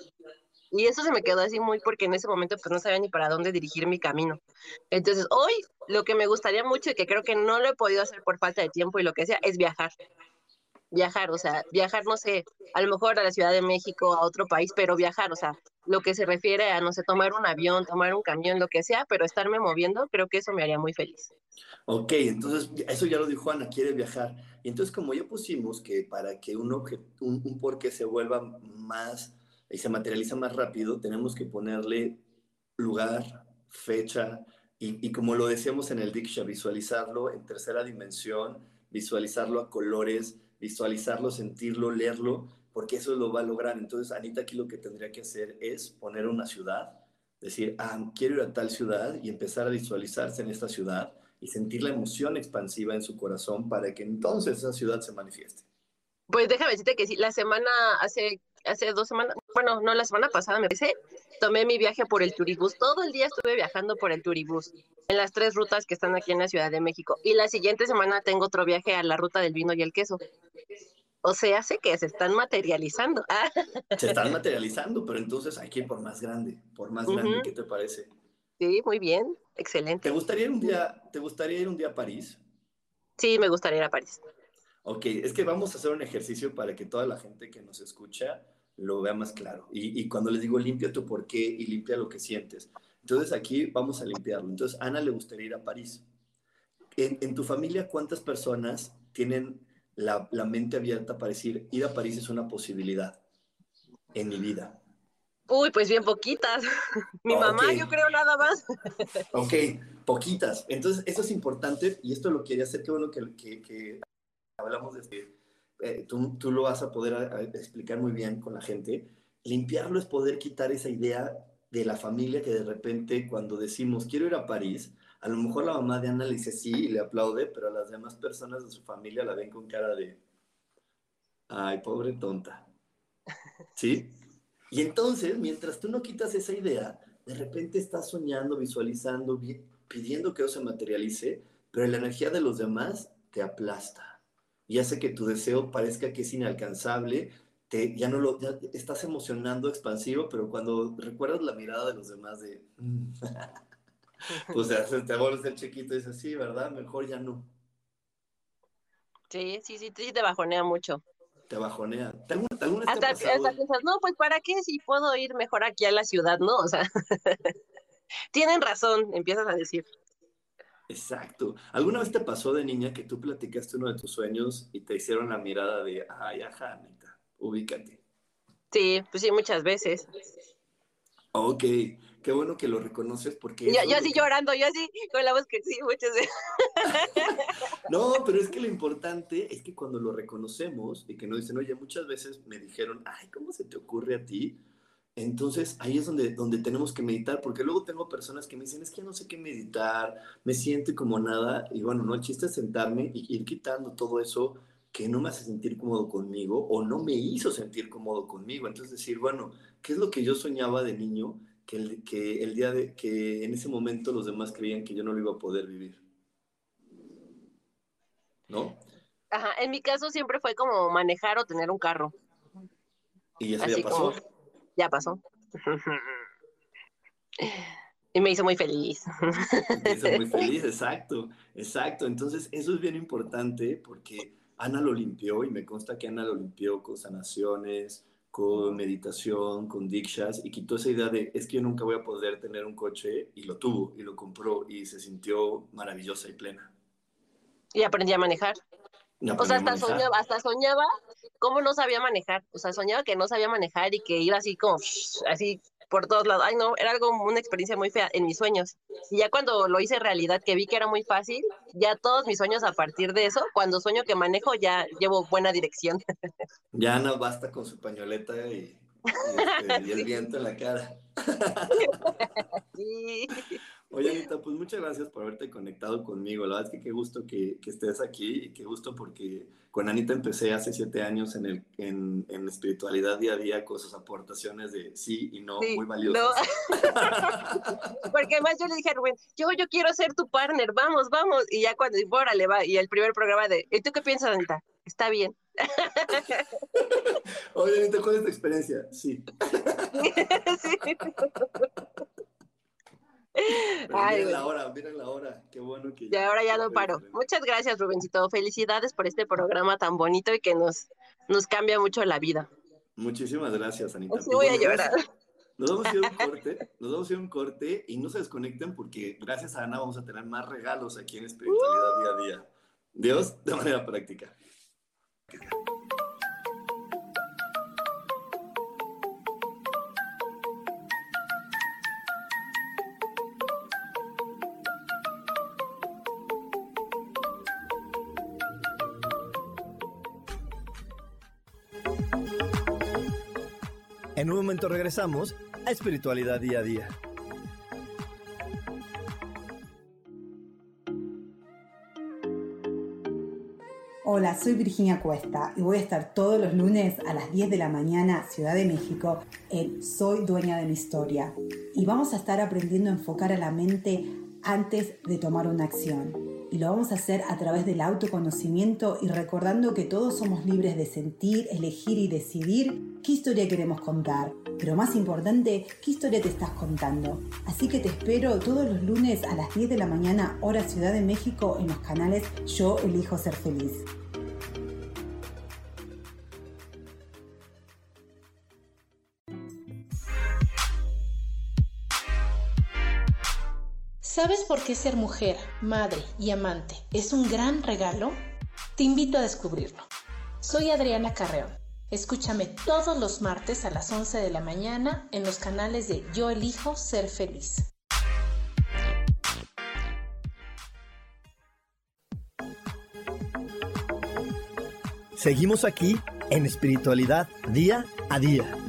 Y eso se me quedó así muy porque en ese momento pues no sabía ni para dónde dirigir mi camino. Entonces hoy lo que me gustaría mucho y que creo que no lo he podido hacer por falta de tiempo y lo que sea es viajar viajar, o sea, viajar, no sé, a lo mejor a la Ciudad de México, a otro país, pero viajar, o sea, lo que se refiere a, no sé, tomar un avión, tomar un camión, lo que sea, pero estarme moviendo, creo que eso me haría muy feliz. Ok, entonces, eso ya lo dijo Ana, quiere viajar. Y entonces, como ya pusimos que para que un, un, un porqué se vuelva más y se materializa más rápido, tenemos que ponerle lugar, fecha, y, y como lo decíamos en el Diksha, visualizarlo en tercera dimensión, visualizarlo a colores, visualizarlo, sentirlo, leerlo, porque eso lo va a lograr. Entonces, Anita aquí lo que tendría que hacer es poner una ciudad, decir, ah, quiero ir a tal ciudad y empezar a visualizarse en esta ciudad y sentir la emoción expansiva en su corazón para que entonces esa ciudad se manifieste. Pues déjame decirte que sí, la semana, hace, hace dos semanas, bueno, no, la semana pasada me parece, tomé mi viaje por el Turibús. Todo el día estuve viajando por el Turibús, en las tres rutas que están aquí en la Ciudad de México. Y la siguiente semana tengo otro viaje a la ruta del vino y el queso. O sea, sé que se están materializando. Se están materializando, pero entonces hay que ir por más grande, por más grande, ¿qué te parece? Sí, muy bien, excelente. ¿Te gustaría ir un día, ¿te gustaría ir un día a París? Sí, me gustaría ir a París. Ok, es que vamos a hacer un ejercicio para que toda la gente que nos escucha lo vea más claro. Y, cuando les digo limpia tu por qué y limpia lo que sientes. Entonces aquí vamos a limpiarlo. Entonces, Ana le gustaría ir a París. En, tu familia, ¿cuántas personas tienen la, mente abierta para decir, ir a París es una posibilidad en mi vida? Uy, pues bien poquitas. Mi mamá, yo creo nada más. ok, poquitas. Entonces, eso es importante y esto lo quería hacer. Qué bueno que, que hablamos de, este, eh, tú, tú, lo vas a poder explicar muy bien con la gente. Limpiarlo es poder quitar esa idea de la familia que de repente cuando decimos quiero ir a París, a lo mejor la mamá de Ana le dice sí y le aplaude, pero a las demás personas de su familia la ven con cara de, ay, pobre tonta. ¿Sí? Y entonces, mientras tú no quitas esa idea, de repente estás soñando, visualizando, pidiendo que eso se materialice, pero la energía de los demás te aplasta y hace que tu deseo parezca que es inalcanzable, te, ya no lo, ya estás emocionando expansivo, pero cuando recuerdas la mirada de los demás de, mm", pues te vuelves el chiquito y dices, sí, ¿verdad? Mejor ya no. Sí, sí, sí, sí te bajonea mucho. Te bajonea. hasta, hasta piensas, no, pues ¿para qué si puedo ir mejor aquí a la ciudad, no? O sea, tienen razón, empiezas a decir. Exacto. ¿Alguna vez te pasó de niña que tú platicaste uno de tus sueños y te hicieron la mirada de, ay, ajá, Anita, ubícate? Sí, pues sí, muchas veces. Ok, qué bueno que lo reconoces porque... Yo, yo así llorando, yo así con la voz que sí, muchas veces. no, pero es que lo importante es que cuando lo reconocemos y que nos dicen, oye, muchas veces me dijeron, ay, ¿cómo se te ocurre a ti? Entonces ahí es donde, donde tenemos que meditar, porque luego tengo personas que me dicen, es que no sé qué meditar, me siento como nada, y bueno, no, el chiste es sentarme y ir quitando todo eso que no me hace sentir cómodo conmigo o no me hizo sentir cómodo conmigo. Entonces decir, bueno, ¿qué es lo que yo soñaba de niño que el, que el día de que en ese momento los demás creían que yo no lo iba a poder vivir? ¿No? Ajá, en mi caso siempre fue como manejar o tener un carro. ¿Y eso ya pasó? ya pasó. Y me hizo muy feliz. Me hizo muy feliz, exacto, exacto. Entonces, eso es bien importante porque Ana lo limpió y me consta que Ana lo limpió con sanaciones, con meditación, con dikshas y quitó esa idea de es que yo nunca voy a poder tener un coche y lo tuvo y lo compró y se sintió maravillosa y plena. Y aprendí a manejar. O sea, hasta soñaba, hasta soñaba cómo no sabía manejar. O sea, soñaba que no sabía manejar y que iba así como, así por todos lados. Ay, no, era algo, una experiencia muy fea en mis sueños. Y ya cuando lo hice realidad, que vi que era muy fácil, ya todos mis sueños a partir de eso, cuando sueño que manejo, ya llevo buena dirección. Ya no basta con su pañoleta y, este, el viento en la cara. sí. Oye, Anita, pues muchas gracias por haberte conectado conmigo. La verdad es que qué gusto que, que estés aquí y qué gusto porque con Anita empecé hace siete años en, el, en, en, espiritualidad día a día con sus aportaciones de sí y no muy valiosas. porque además yo le dije a Rubén, yo, yo quiero ser tu partner, vamos, vamos. Y ya cuando, órale, va. Y el primer programa de, ¿y tú qué piensas, Anita? Está bien. Oye, Anita, ¿cuál es tu experiencia? Sí. sí. Ay, miren la hora, miren la hora, qué bueno que... Y ahora ya no paro. Muchas gracias, Rubencito. Felicidades por este programa tan bonito y que nos, nos cambia mucho la vida. Muchísimas gracias, Anita. Sí, voy a llorar. Nos vamos a ir a un corte, nos vamos a ir a un corte y no se desconecten porque gracias a Ana vamos a tener más regalos aquí en Espiritualidad Día a Día. Dios, de manera práctica. En un momento regresamos a Espiritualidad Día a Día. Hola, soy Virginia Cuesta y voy a estar todos los lunes a las 10 de la mañana, Ciudad de México, en Soy Dueña de mi Historia. Y vamos a estar aprendiendo a enfocar a la mente antes de tomar una acción y lo vamos a hacer a través del autoconocimiento y recordando que todos somos libres de sentir, elegir y decidir qué historia queremos contar. Pero más importante, qué historia te estás contando. Así que te espero todos los lunes a las 10 de la mañana, hora Ciudad de México, en los canales Yo Elijo Ser Feliz. ¿Sabes por qué ser mujer, madre y amante es un gran regalo? Te invito a descubrirlo. Soy Adriana Carreón. Escúchame todos los martes a las 11 de la mañana en los canales de Yo elijo ser feliz. Seguimos aquí en espiritualidad día a día.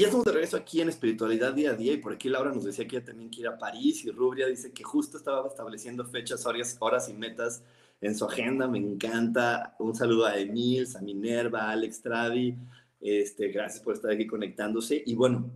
Ya estamos de regreso aquí en Espiritualidad Día a Día y por aquí Laura nos decía que ella también quiere ir a París y Rubria dice que justo estaba estableciendo fechas, horas, horas y metas en su agenda, me encanta. Un saludo a Emil, a Minerva, a Alex Travi, este, gracias por estar aquí conectándose. Y bueno,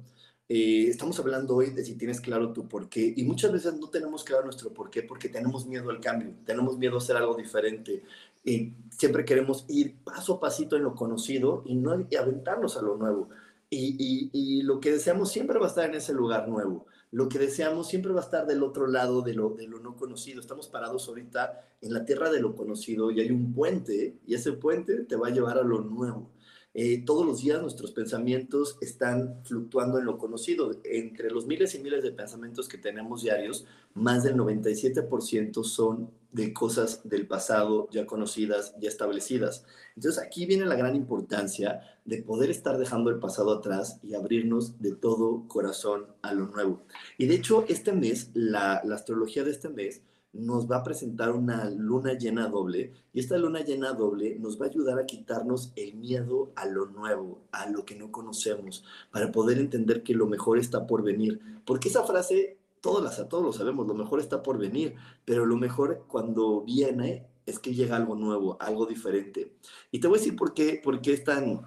eh, estamos hablando hoy de si tienes claro tu por qué y muchas veces no tenemos claro nuestro por qué porque tenemos miedo al cambio, tenemos miedo a hacer algo diferente. Y siempre queremos ir paso a pasito en lo conocido y no aventarnos a lo nuevo. Y, lo que deseamos siempre va a estar en ese lugar nuevo. Lo que deseamos siempre va a estar del otro lado de lo, de lo no conocido. Estamos parados ahorita en la tierra de lo conocido y hay un puente y ese puente te va a llevar a lo nuevo. Eh, todos los días nuestros pensamientos están fluctuando en lo conocido. Entre los miles y miles de pensamientos que tenemos diarios, más del 97% son de cosas del pasado ya conocidas, ya establecidas. Entonces aquí viene la gran importancia de poder estar dejando el pasado atrás y abrirnos de todo corazón a lo nuevo. Y de hecho, este mes, la, la astrología de este mes, nos va a presentar una luna llena doble y esta luna llena doble nos va a ayudar a quitarnos el miedo a lo nuevo, a lo que no conocemos, para poder entender que lo mejor está por venir. Porque esa frase, todos, a todos lo sabemos, lo mejor está por venir, pero lo mejor cuando viene es que llega algo nuevo, algo diferente. Y te voy a decir por qué, por qué es tan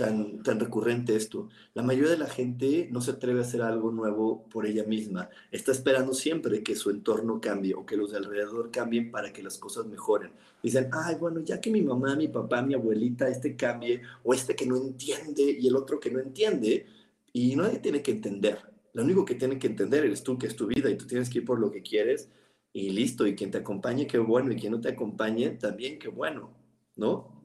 tan, recurrente esto. La mayoría de la gente no se atreve a hacer algo nuevo por ella misma. Está esperando siempre que su entorno cambie o que los de alrededor cambien para que las cosas mejoren. Dicen, ay, bueno, ya que mi mamá, mi papá, mi abuelita, este cambie, o este que no entiende y el otro que no entiende, y nadie tiene que entender. Lo único que tiene que entender eres tú, que es tu vida, y tú tienes que ir por lo que quieres, y listo. Y quien te acompañe, qué bueno, y quien no te acompañe, también qué bueno, ¿no?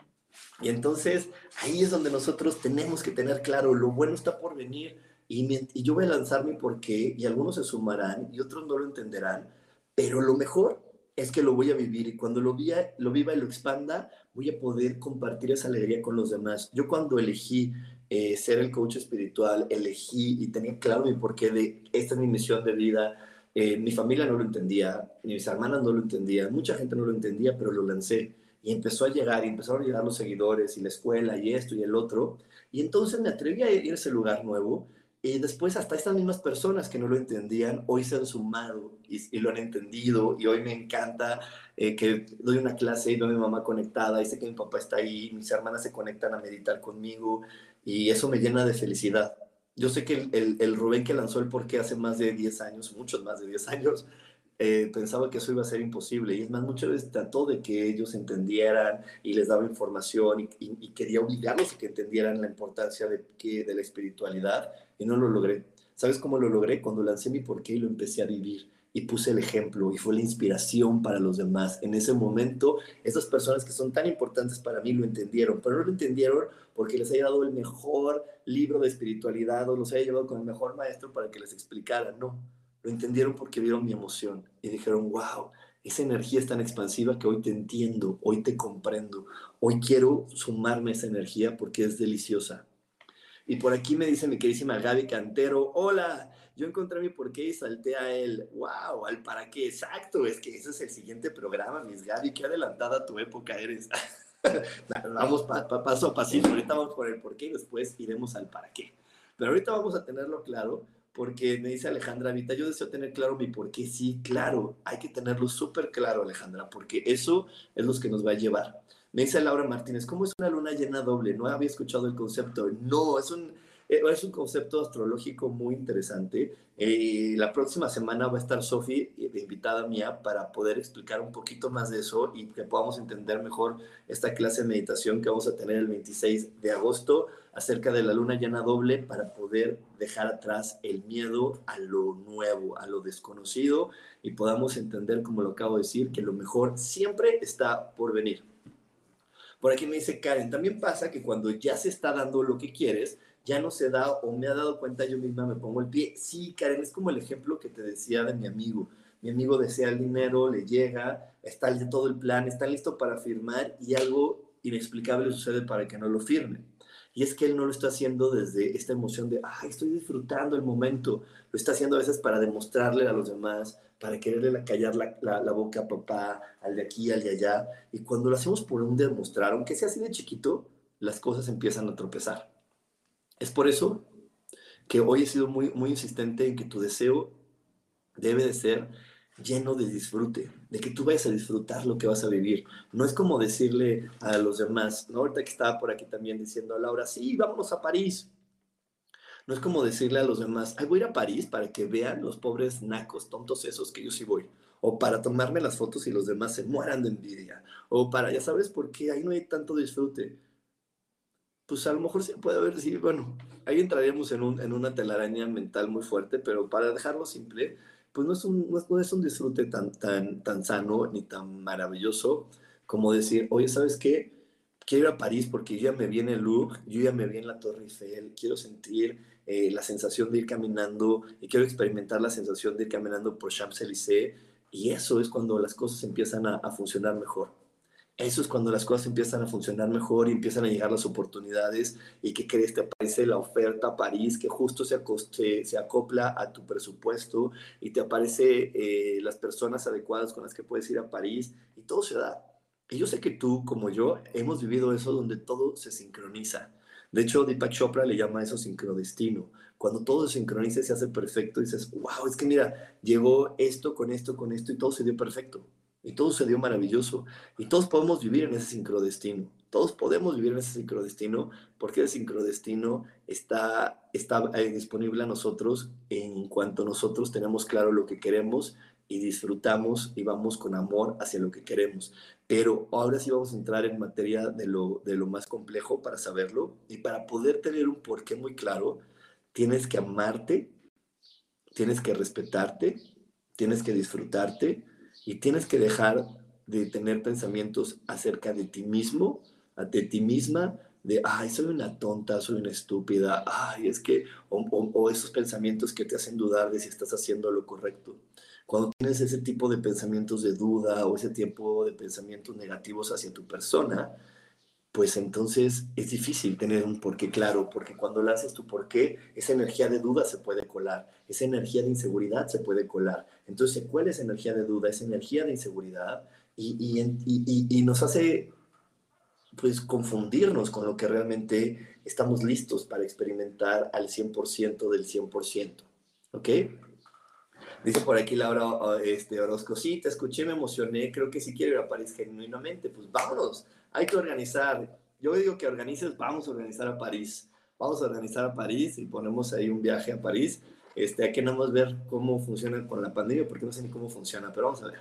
Y entonces ahí es donde nosotros tenemos que tener claro, lo bueno está por venir y, yo voy a lanzar mi porqué y algunos se sumarán y otros no lo entenderán, pero lo mejor es que lo voy a vivir y cuando lo viva y lo expanda, voy a poder compartir esa alegría con los demás. Yo cuando elegí eh, ser el coach espiritual, elegí y tenía claro mi porqué de esta es mi misión de vida, eh, mi familia no lo entendía, mis hermanas no lo entendían, mucha gente no lo entendía, pero lo lancé y empezó a llegar, y empezaron a llegar los seguidores y la escuela y esto y el otro. Y entonces me atreví a ir a ese lugar nuevo. Y después hasta estas mismas personas que no lo entendían, hoy se han sumado y, lo han entendido. Y hoy me encanta eh, que doy una clase y veo a mi mamá conectada y sé que mi papá está ahí, mis hermanas se conectan a meditar conmigo y eso me llena de felicidad. Yo sé que el, el, Rubén que lanzó el porqué hace más de 10 años, muchos más de 10 años, eh, pensaba que eso iba a ser imposible. Y es más, muchas veces trató de que ellos entendieran y les daba información y, quería obligarlos a que entendieran la importancia de, que, de la espiritualidad y no lo logré. ¿Sabes cómo lo logré? Cuando lancé mi porqué y lo empecé a vivir y puse el ejemplo y fue la inspiración para los demás. En ese momento, esas personas que son tan importantes para mí lo entendieron, pero no lo entendieron porque les haya dado el mejor libro de espiritualidad o los haya llevado con el mejor maestro para que les explicara, no lo entendieron porque vieron mi emoción y dijeron, wow, esa energía es tan expansiva que hoy te entiendo, hoy te comprendo, hoy quiero sumarme a esa energía porque es deliciosa. Y por aquí me dice mi queridísima Gaby Cantero, hola, yo encontré mi porqué y salté a él. ¡Wow! ¿Al para qué? Exacto, es que ese es el siguiente programa, mis Gaby, qué adelantada tu época eres. vamos paso a pasito, ahorita vamos por el porqué y después iremos al para qué. Pero ahorita vamos a tenerlo claro porque me dice Alejandra Vita, yo deseo tener claro mi por qué. Sí, claro, hay que tenerlo súper claro, Alejandra, porque eso es lo que nos va a llevar. Me dice Laura Martínez, ¿cómo es una luna llena doble? No había escuchado el concepto. No, es un, eh, es un concepto astrológico muy interesante. Eh, la próxima semana va a estar Sofi, eh, invitada mía, para poder explicar un poquito más de eso y que podamos entender mejor esta clase de meditación que vamos a tener el 26 de agosto acerca de la luna llena doble para poder dejar atrás el miedo a lo nuevo, a lo desconocido y podamos entender, como lo acabo de decir, que lo mejor siempre está por venir. Por aquí me dice Karen, también pasa que cuando ya se está dando lo que quieres, ya no se da o me ha dado cuenta yo misma, me pongo el pie. Sí, Karen, es como el ejemplo que te decía de mi amigo. Mi amigo desea el dinero, le llega, está de todo el plan, está listo para firmar y algo inexplicable sucede para que no lo firme. Y es que él no lo está haciendo desde esta emoción de, ay, estoy disfrutando el momento. Lo está haciendo a veces para demostrarle a los demás, para quererle callar la, la, boca a papá, al de aquí, al de allá. Y cuando lo hacemos por un demostrar, aunque sea así de chiquito, las cosas empiezan a tropezar. Es por eso que hoy he sido muy, muy insistente en que tu deseo debe de ser lleno de disfrute, de que tú vayas a disfrutar lo que vas a vivir. No es como decirle a los demás, ¿no? ahorita que estaba por aquí también diciendo a Laura, sí, vámonos a París. No es como decirle a los demás, Ay, voy a ir a París para que vean los pobres nacos, tontos esos que yo sí voy. O para tomarme las fotos y los demás se mueran de envidia. O para, ya sabes por qué, ahí no hay tanto disfrute pues a lo mejor se puede haber, sí, bueno, ahí entraríamos en, un, en una telaraña mental muy fuerte, pero para dejarlo simple, pues no es un, no es un disfrute tan, tan, tan sano ni tan maravilloso como decir, oye, ¿sabes qué? Quiero ir a París porque ya me vi en el yo ya me vi en la Torre Eiffel, quiero sentir eh, la sensación de ir caminando y quiero experimentar la sensación de ir caminando por Champs-Élysées y eso es cuando las cosas empiezan a funcionar mejor. Eso es cuando las cosas empiezan a funcionar mejor y empiezan a llegar las oportunidades y que crees te aparece la oferta a París que justo se, se acopla a tu presupuesto y te aparece eh, las personas adecuadas con las que puedes ir a París y todo se da. Y yo sé que tú, como yo, hemos vivido eso donde todo se sincroniza. De hecho, Deepak Chopra le llama eso sincrodestino. Cuando todo se sincroniza y se hace perfecto, dices, wow, es que mira, llegó esto con esto, con esto y todo se dio perfecto. Y todo se dio maravilloso. Y todos podemos vivir en ese sincrodestino. todos podemos vivir en ese sincrodestino porque el sincrodestino está, está eh, disponible a nosotros en cuanto nosotros tenemos claro lo que queremos y disfrutamos y vamos con amor hacia lo que queremos. Pero ahora sí vamos a entrar en materia de lo, de lo más complejo para saberlo y para poder tener un porqué muy claro, tienes que amarte, tienes que respetarte, tienes que disfrutarte y tienes que dejar de tener pensamientos acerca de ti mismo, de ti misma, de, ay, soy una tonta, soy una estúpida, ay, es que, o, esos pensamientos que te hacen dudar de si estás haciendo lo correcto. Cuando tienes ese tipo de pensamientos de duda o ese tipo de pensamientos negativos hacia tu persona, pues entonces es difícil tener un porqué claro, porque cuando lo haces tu porqué, esa energía de duda se puede colar, esa energía de inseguridad se puede colar. Entonces ¿cuál es energía de duda, esa energía de inseguridad, y, y, y, nos hace pues confundirnos con lo que realmente estamos listos para experimentar al 100% del 100%. ¿Ok? Dice por aquí Laura este, Orozco, sí, te escuché, me emocioné, creo que si quiero ir a París genuinamente, pues vámonos, hay que organizar. Yo digo que organices, vamos a organizar a París, vamos a organizar a París y ponemos ahí un viaje a París. Este, hay que nada más ver cómo funciona con la pandemia, porque no sé ni cómo funciona, pero vamos a ver.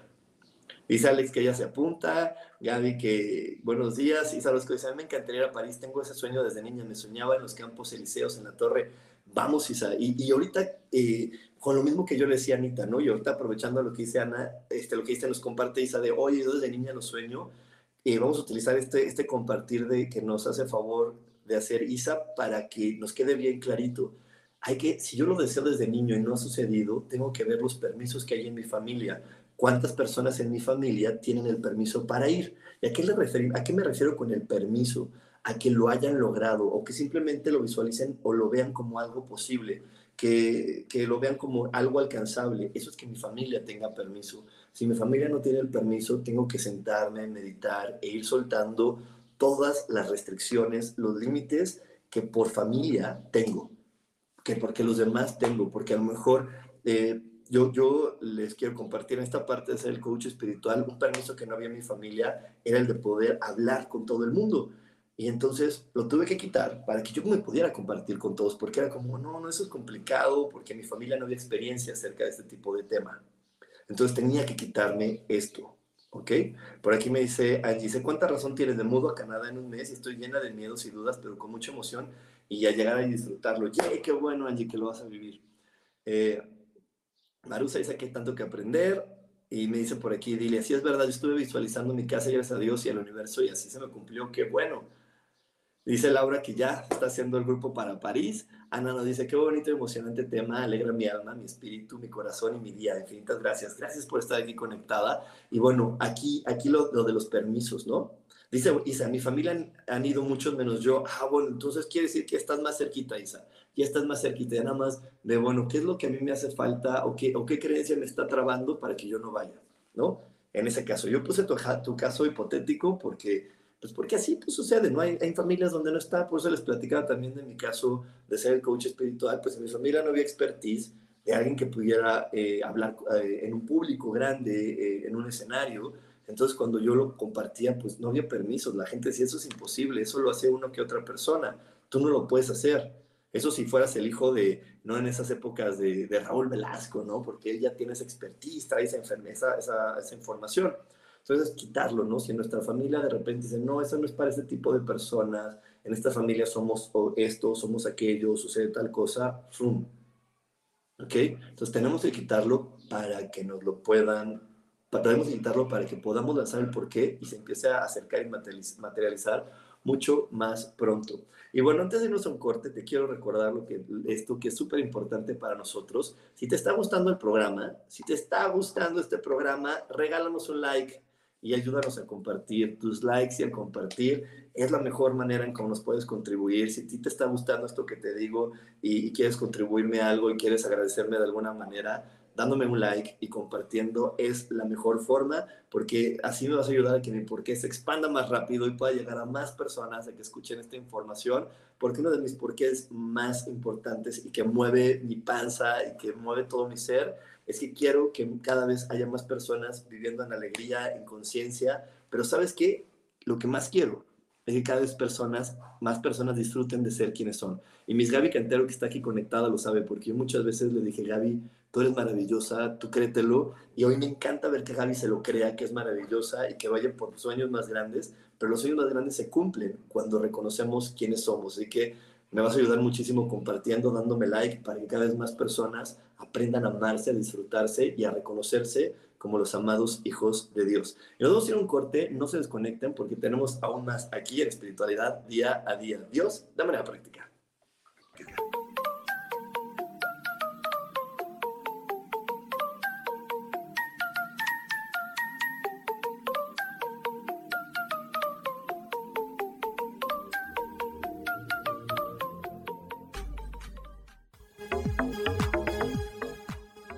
Dice Alex que ella se apunta. Gaby que buenos días. Isa Rosco dice, a mí me encantaría ir a París. Tengo ese sueño desde niña. Me soñaba en los campos elíseos, en la torre. Vamos, Isa. Y, y ahorita, eh, con lo mismo que yo le decía a Anita, ¿no? Y ahorita aprovechando lo que dice Ana, este, lo que dice nos comparte Isa de, oye, yo desde niña lo sueño. Y vamos a utilizar este, este compartir de que nos hace favor de hacer Isa para que nos quede bien clarito. Hay que, si yo lo deseo desde niño y no ha sucedido, tengo que ver los permisos que hay en mi familia cuántas personas en mi familia tienen el permiso para ir. ¿Y a qué, a qué me refiero con el permiso? A que lo hayan logrado o que simplemente lo visualicen o lo vean como algo posible, que, que lo vean como algo alcanzable. Eso es que mi familia tenga permiso. Si mi familia no tiene el permiso, tengo que sentarme, meditar e ir soltando todas las restricciones, los límites que por familia tengo, que porque los demás tengo, porque a lo mejor... Eh, yo, yo les quiero compartir en esta parte de ser el coach espiritual, un permiso que no había en mi familia era el de poder hablar con todo el mundo. Y entonces lo tuve que quitar para que yo me pudiera compartir con todos, porque era como, no, no, eso es complicado, porque mi familia no había experiencia acerca de este tipo de tema. Entonces tenía que quitarme esto, ¿ok? Por aquí me dice Angie, sé cuánta razón tienes de mudo a Canadá en un mes y estoy llena de miedos y dudas, pero con mucha emoción y ya llegar a disfrutarlo. ¡Yay! ¡Qué bueno, Angie, que lo vas a vivir! Eh, Marusa dice que hay tanto que aprender. Y me dice por aquí, dile, así es verdad, yo estuve visualizando mi casa, gracias a Dios y al universo, y así se me cumplió, qué bueno. Dice Laura que ya está haciendo el grupo para París. Ana nos dice, qué bonito y emocionante tema, alegra mi alma, mi espíritu, mi corazón y mi día. Infinitas gracias. Gracias por estar aquí conectada. Y bueno, aquí, aquí lo, de los permisos, ¿no? Dice Isa, mi familia han, han, ido muchos menos yo. Ah, bueno, entonces quiere decir que estás más cerquita, Isa ya estás más cerquita, ya nada más de, bueno, ¿qué es lo que a mí me hace falta o qué, o qué creencia me está trabando para que yo no vaya? ¿No? En ese caso, yo puse tu, tu caso hipotético porque, pues porque así pues, sucede, ¿no? Hay, hay, familias donde no está, por eso les platicaba también de mi caso de ser el coach espiritual, pues en mi familia no había expertise de alguien que pudiera eh, hablar eh, en un público grande, eh, en un escenario. Entonces, cuando yo lo compartía, pues no había permisos. La gente decía, eso es imposible, eso lo hace uno que otra persona. Tú no lo puedes hacer. Eso si fueras el hijo de, no en esas épocas de, de Raúl Velasco, ¿no? Porque él ya tiene esa expertise, trae esa, esa, esa, esa, información. Entonces, quitarlo, ¿no? Si en nuestra familia de repente dicen, no, eso no es para este tipo de personas, en esta familia somos esto, somos aquello, sucede tal cosa, ¡frum! ¿Ok? Entonces tenemos que quitarlo para que nos lo puedan, tenemos que quitarlo para que podamos lanzar el porqué y se empiece a acercar y materializar mucho más pronto. Y bueno, antes de irnos a un corte, te quiero recordar lo que, esto que es súper importante para nosotros. Si te está gustando el programa, si te está gustando este programa, regálanos un like y ayúdanos a compartir. Tus likes y al compartir es la mejor manera en cómo nos puedes contribuir. Si a ti te está gustando esto que te digo y, quieres contribuirme a algo y quieres agradecerme de alguna manera, dándome un like y compartiendo es la mejor forma porque así me vas a ayudar a que mi porqué se expanda más rápido y pueda llegar a más personas a que escuchen esta información porque uno de mis porqués más importantes y que mueve mi panza y que mueve todo mi ser es que quiero que cada vez haya más personas viviendo en alegría, en conciencia, pero ¿sabes qué? Lo que más quiero es que cada vez personas, más personas disfruten de ser quienes son. Y Miss Gaby Cantero, que está aquí conectada, lo sabe, porque yo muchas veces le dije, Gaby, tú eres maravillosa, tú créetelo. Y hoy me encanta ver que Gaby se lo crea, que es maravillosa y que vaya por sueños más grandes, pero los sueños más grandes se cumplen cuando reconocemos quiénes somos. Así que me vas a ayudar muchísimo compartiendo, dándome like para que cada vez más personas aprendan a amarse, a disfrutarse y a reconocerse como los amados hijos de Dios. Y nos vamos a ir un corte, no se desconecten porque tenemos aún más aquí en espiritualidad día a día. Dios, de manera práctica.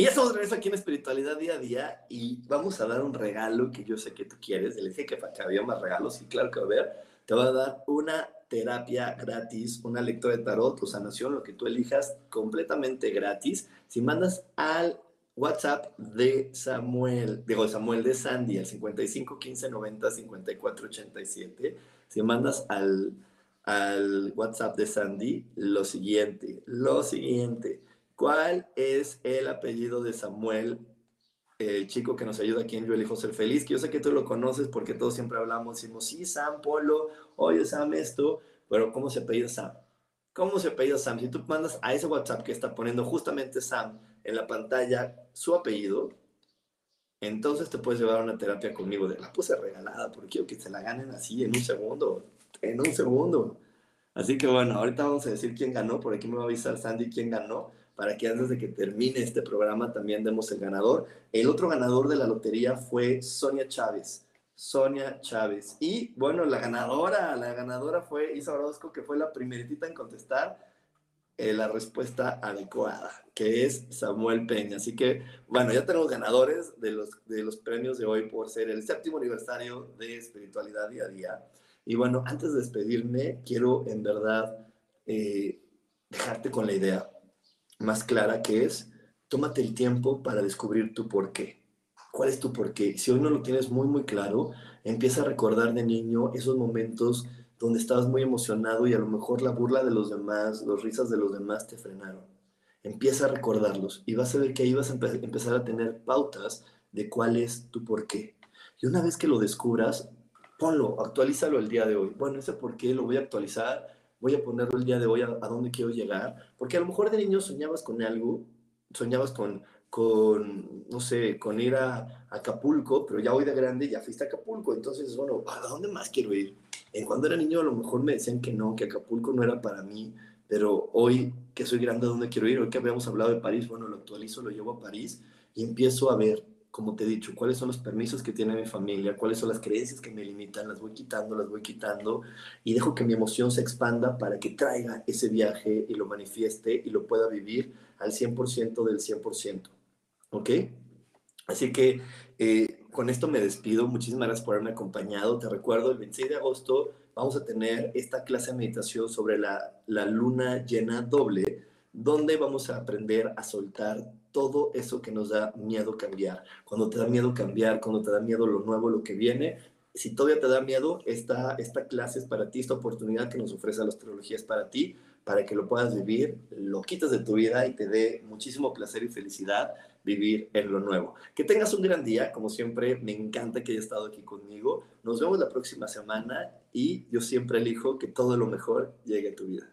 Y ya estamos de regreso aquí en Espiritualidad Día a Día y vamos a dar un regalo que yo sé que tú quieres. Le que, que había más regalos y claro que va a haber. Te va a dar una terapia gratis, una lectura de tarot, tu sanación, lo que tú elijas, completamente gratis. Si mandas al WhatsApp de Samuel, digo Samuel de Sandy, al 55 15 90 54 87. Si mandas al, al WhatsApp de Sandy, lo siguiente, lo siguiente ¿Cuál es el apellido de Samuel, el chico que nos ayuda aquí en Yo elijo ser feliz? Que yo sé que tú lo conoces porque todos siempre hablamos, decimos, sí, Sam Polo, oye, Sam esto, pero ¿cómo se apellida Sam? ¿Cómo se apellida Sam? Si tú mandas a ese WhatsApp que está poniendo justamente Sam en la pantalla su apellido, entonces te puedes llevar a una terapia conmigo. De la puse regalada porque quiero que se la ganen así en un segundo, en un segundo. Así que bueno, ahorita vamos a decir quién ganó. Por aquí me va a avisar Sandy quién ganó para que antes de que termine este programa también demos el ganador. El otro ganador de la lotería fue Sonia Chávez. Sonia Chávez. Y bueno, la ganadora, la ganadora fue Isa Orozco, que fue la primeritita en contestar eh, la respuesta adecuada, que es Samuel Peña. Así que, bueno, ya tenemos ganadores de los, de los premios de hoy por ser el séptimo aniversario de Espiritualidad Día a Día. Y bueno, antes de despedirme, quiero en verdad eh, dejarte con la idea más clara que es, tómate el tiempo para descubrir tu por qué. ¿Cuál es tu por qué? Si hoy no lo tienes muy, muy claro, empieza a recordar de niño esos momentos donde estabas muy emocionado y a lo mejor la burla de los demás, los risas de los demás te frenaron. Empieza a recordarlos y vas a ver que ahí vas a empezar a tener pautas de cuál es tu por qué. Y una vez que lo descubras, ponlo, actualízalo el día de hoy. Bueno, ese por qué lo voy a actualizar voy a ponerlo el día de hoy a, dónde quiero llegar, porque a lo mejor de niño soñabas con algo, soñabas con, con no sé, con ir a, Acapulco, pero ya hoy de grande ya fuiste a Acapulco, entonces, bueno, ¿a dónde más quiero ir? En cuando era niño a lo mejor me decían que no, que Acapulco no era para mí, pero hoy que soy grande, ¿a dónde quiero ir? Hoy que habíamos hablado de París, bueno, lo actualizo, lo llevo a París y empiezo a ver como te he dicho, cuáles son los permisos que tiene mi familia, cuáles son las creencias que me limitan, las voy quitando, las voy quitando y dejo que mi emoción se expanda para que traiga ese viaje y lo manifieste y lo pueda vivir al 100% del 100%. ¿Ok? Así que eh, con esto me despido. Muchísimas gracias por haberme acompañado. Te recuerdo, el 26 de agosto vamos a tener esta clase de meditación sobre la, la luna llena doble donde vamos a aprender a soltar todo eso que nos da miedo cambiar. Cuando te da miedo cambiar, cuando te da miedo lo nuevo, lo que viene, si todavía te da miedo, esta, esta clase es para ti, esta oportunidad que nos ofrece la astrología es para ti, para que lo puedas vivir, lo quitas de tu vida y te dé muchísimo placer y felicidad vivir en lo nuevo. Que tengas un gran día, como siempre, me encanta que hayas estado aquí conmigo. Nos vemos la próxima semana y yo siempre elijo que todo lo mejor llegue a tu vida.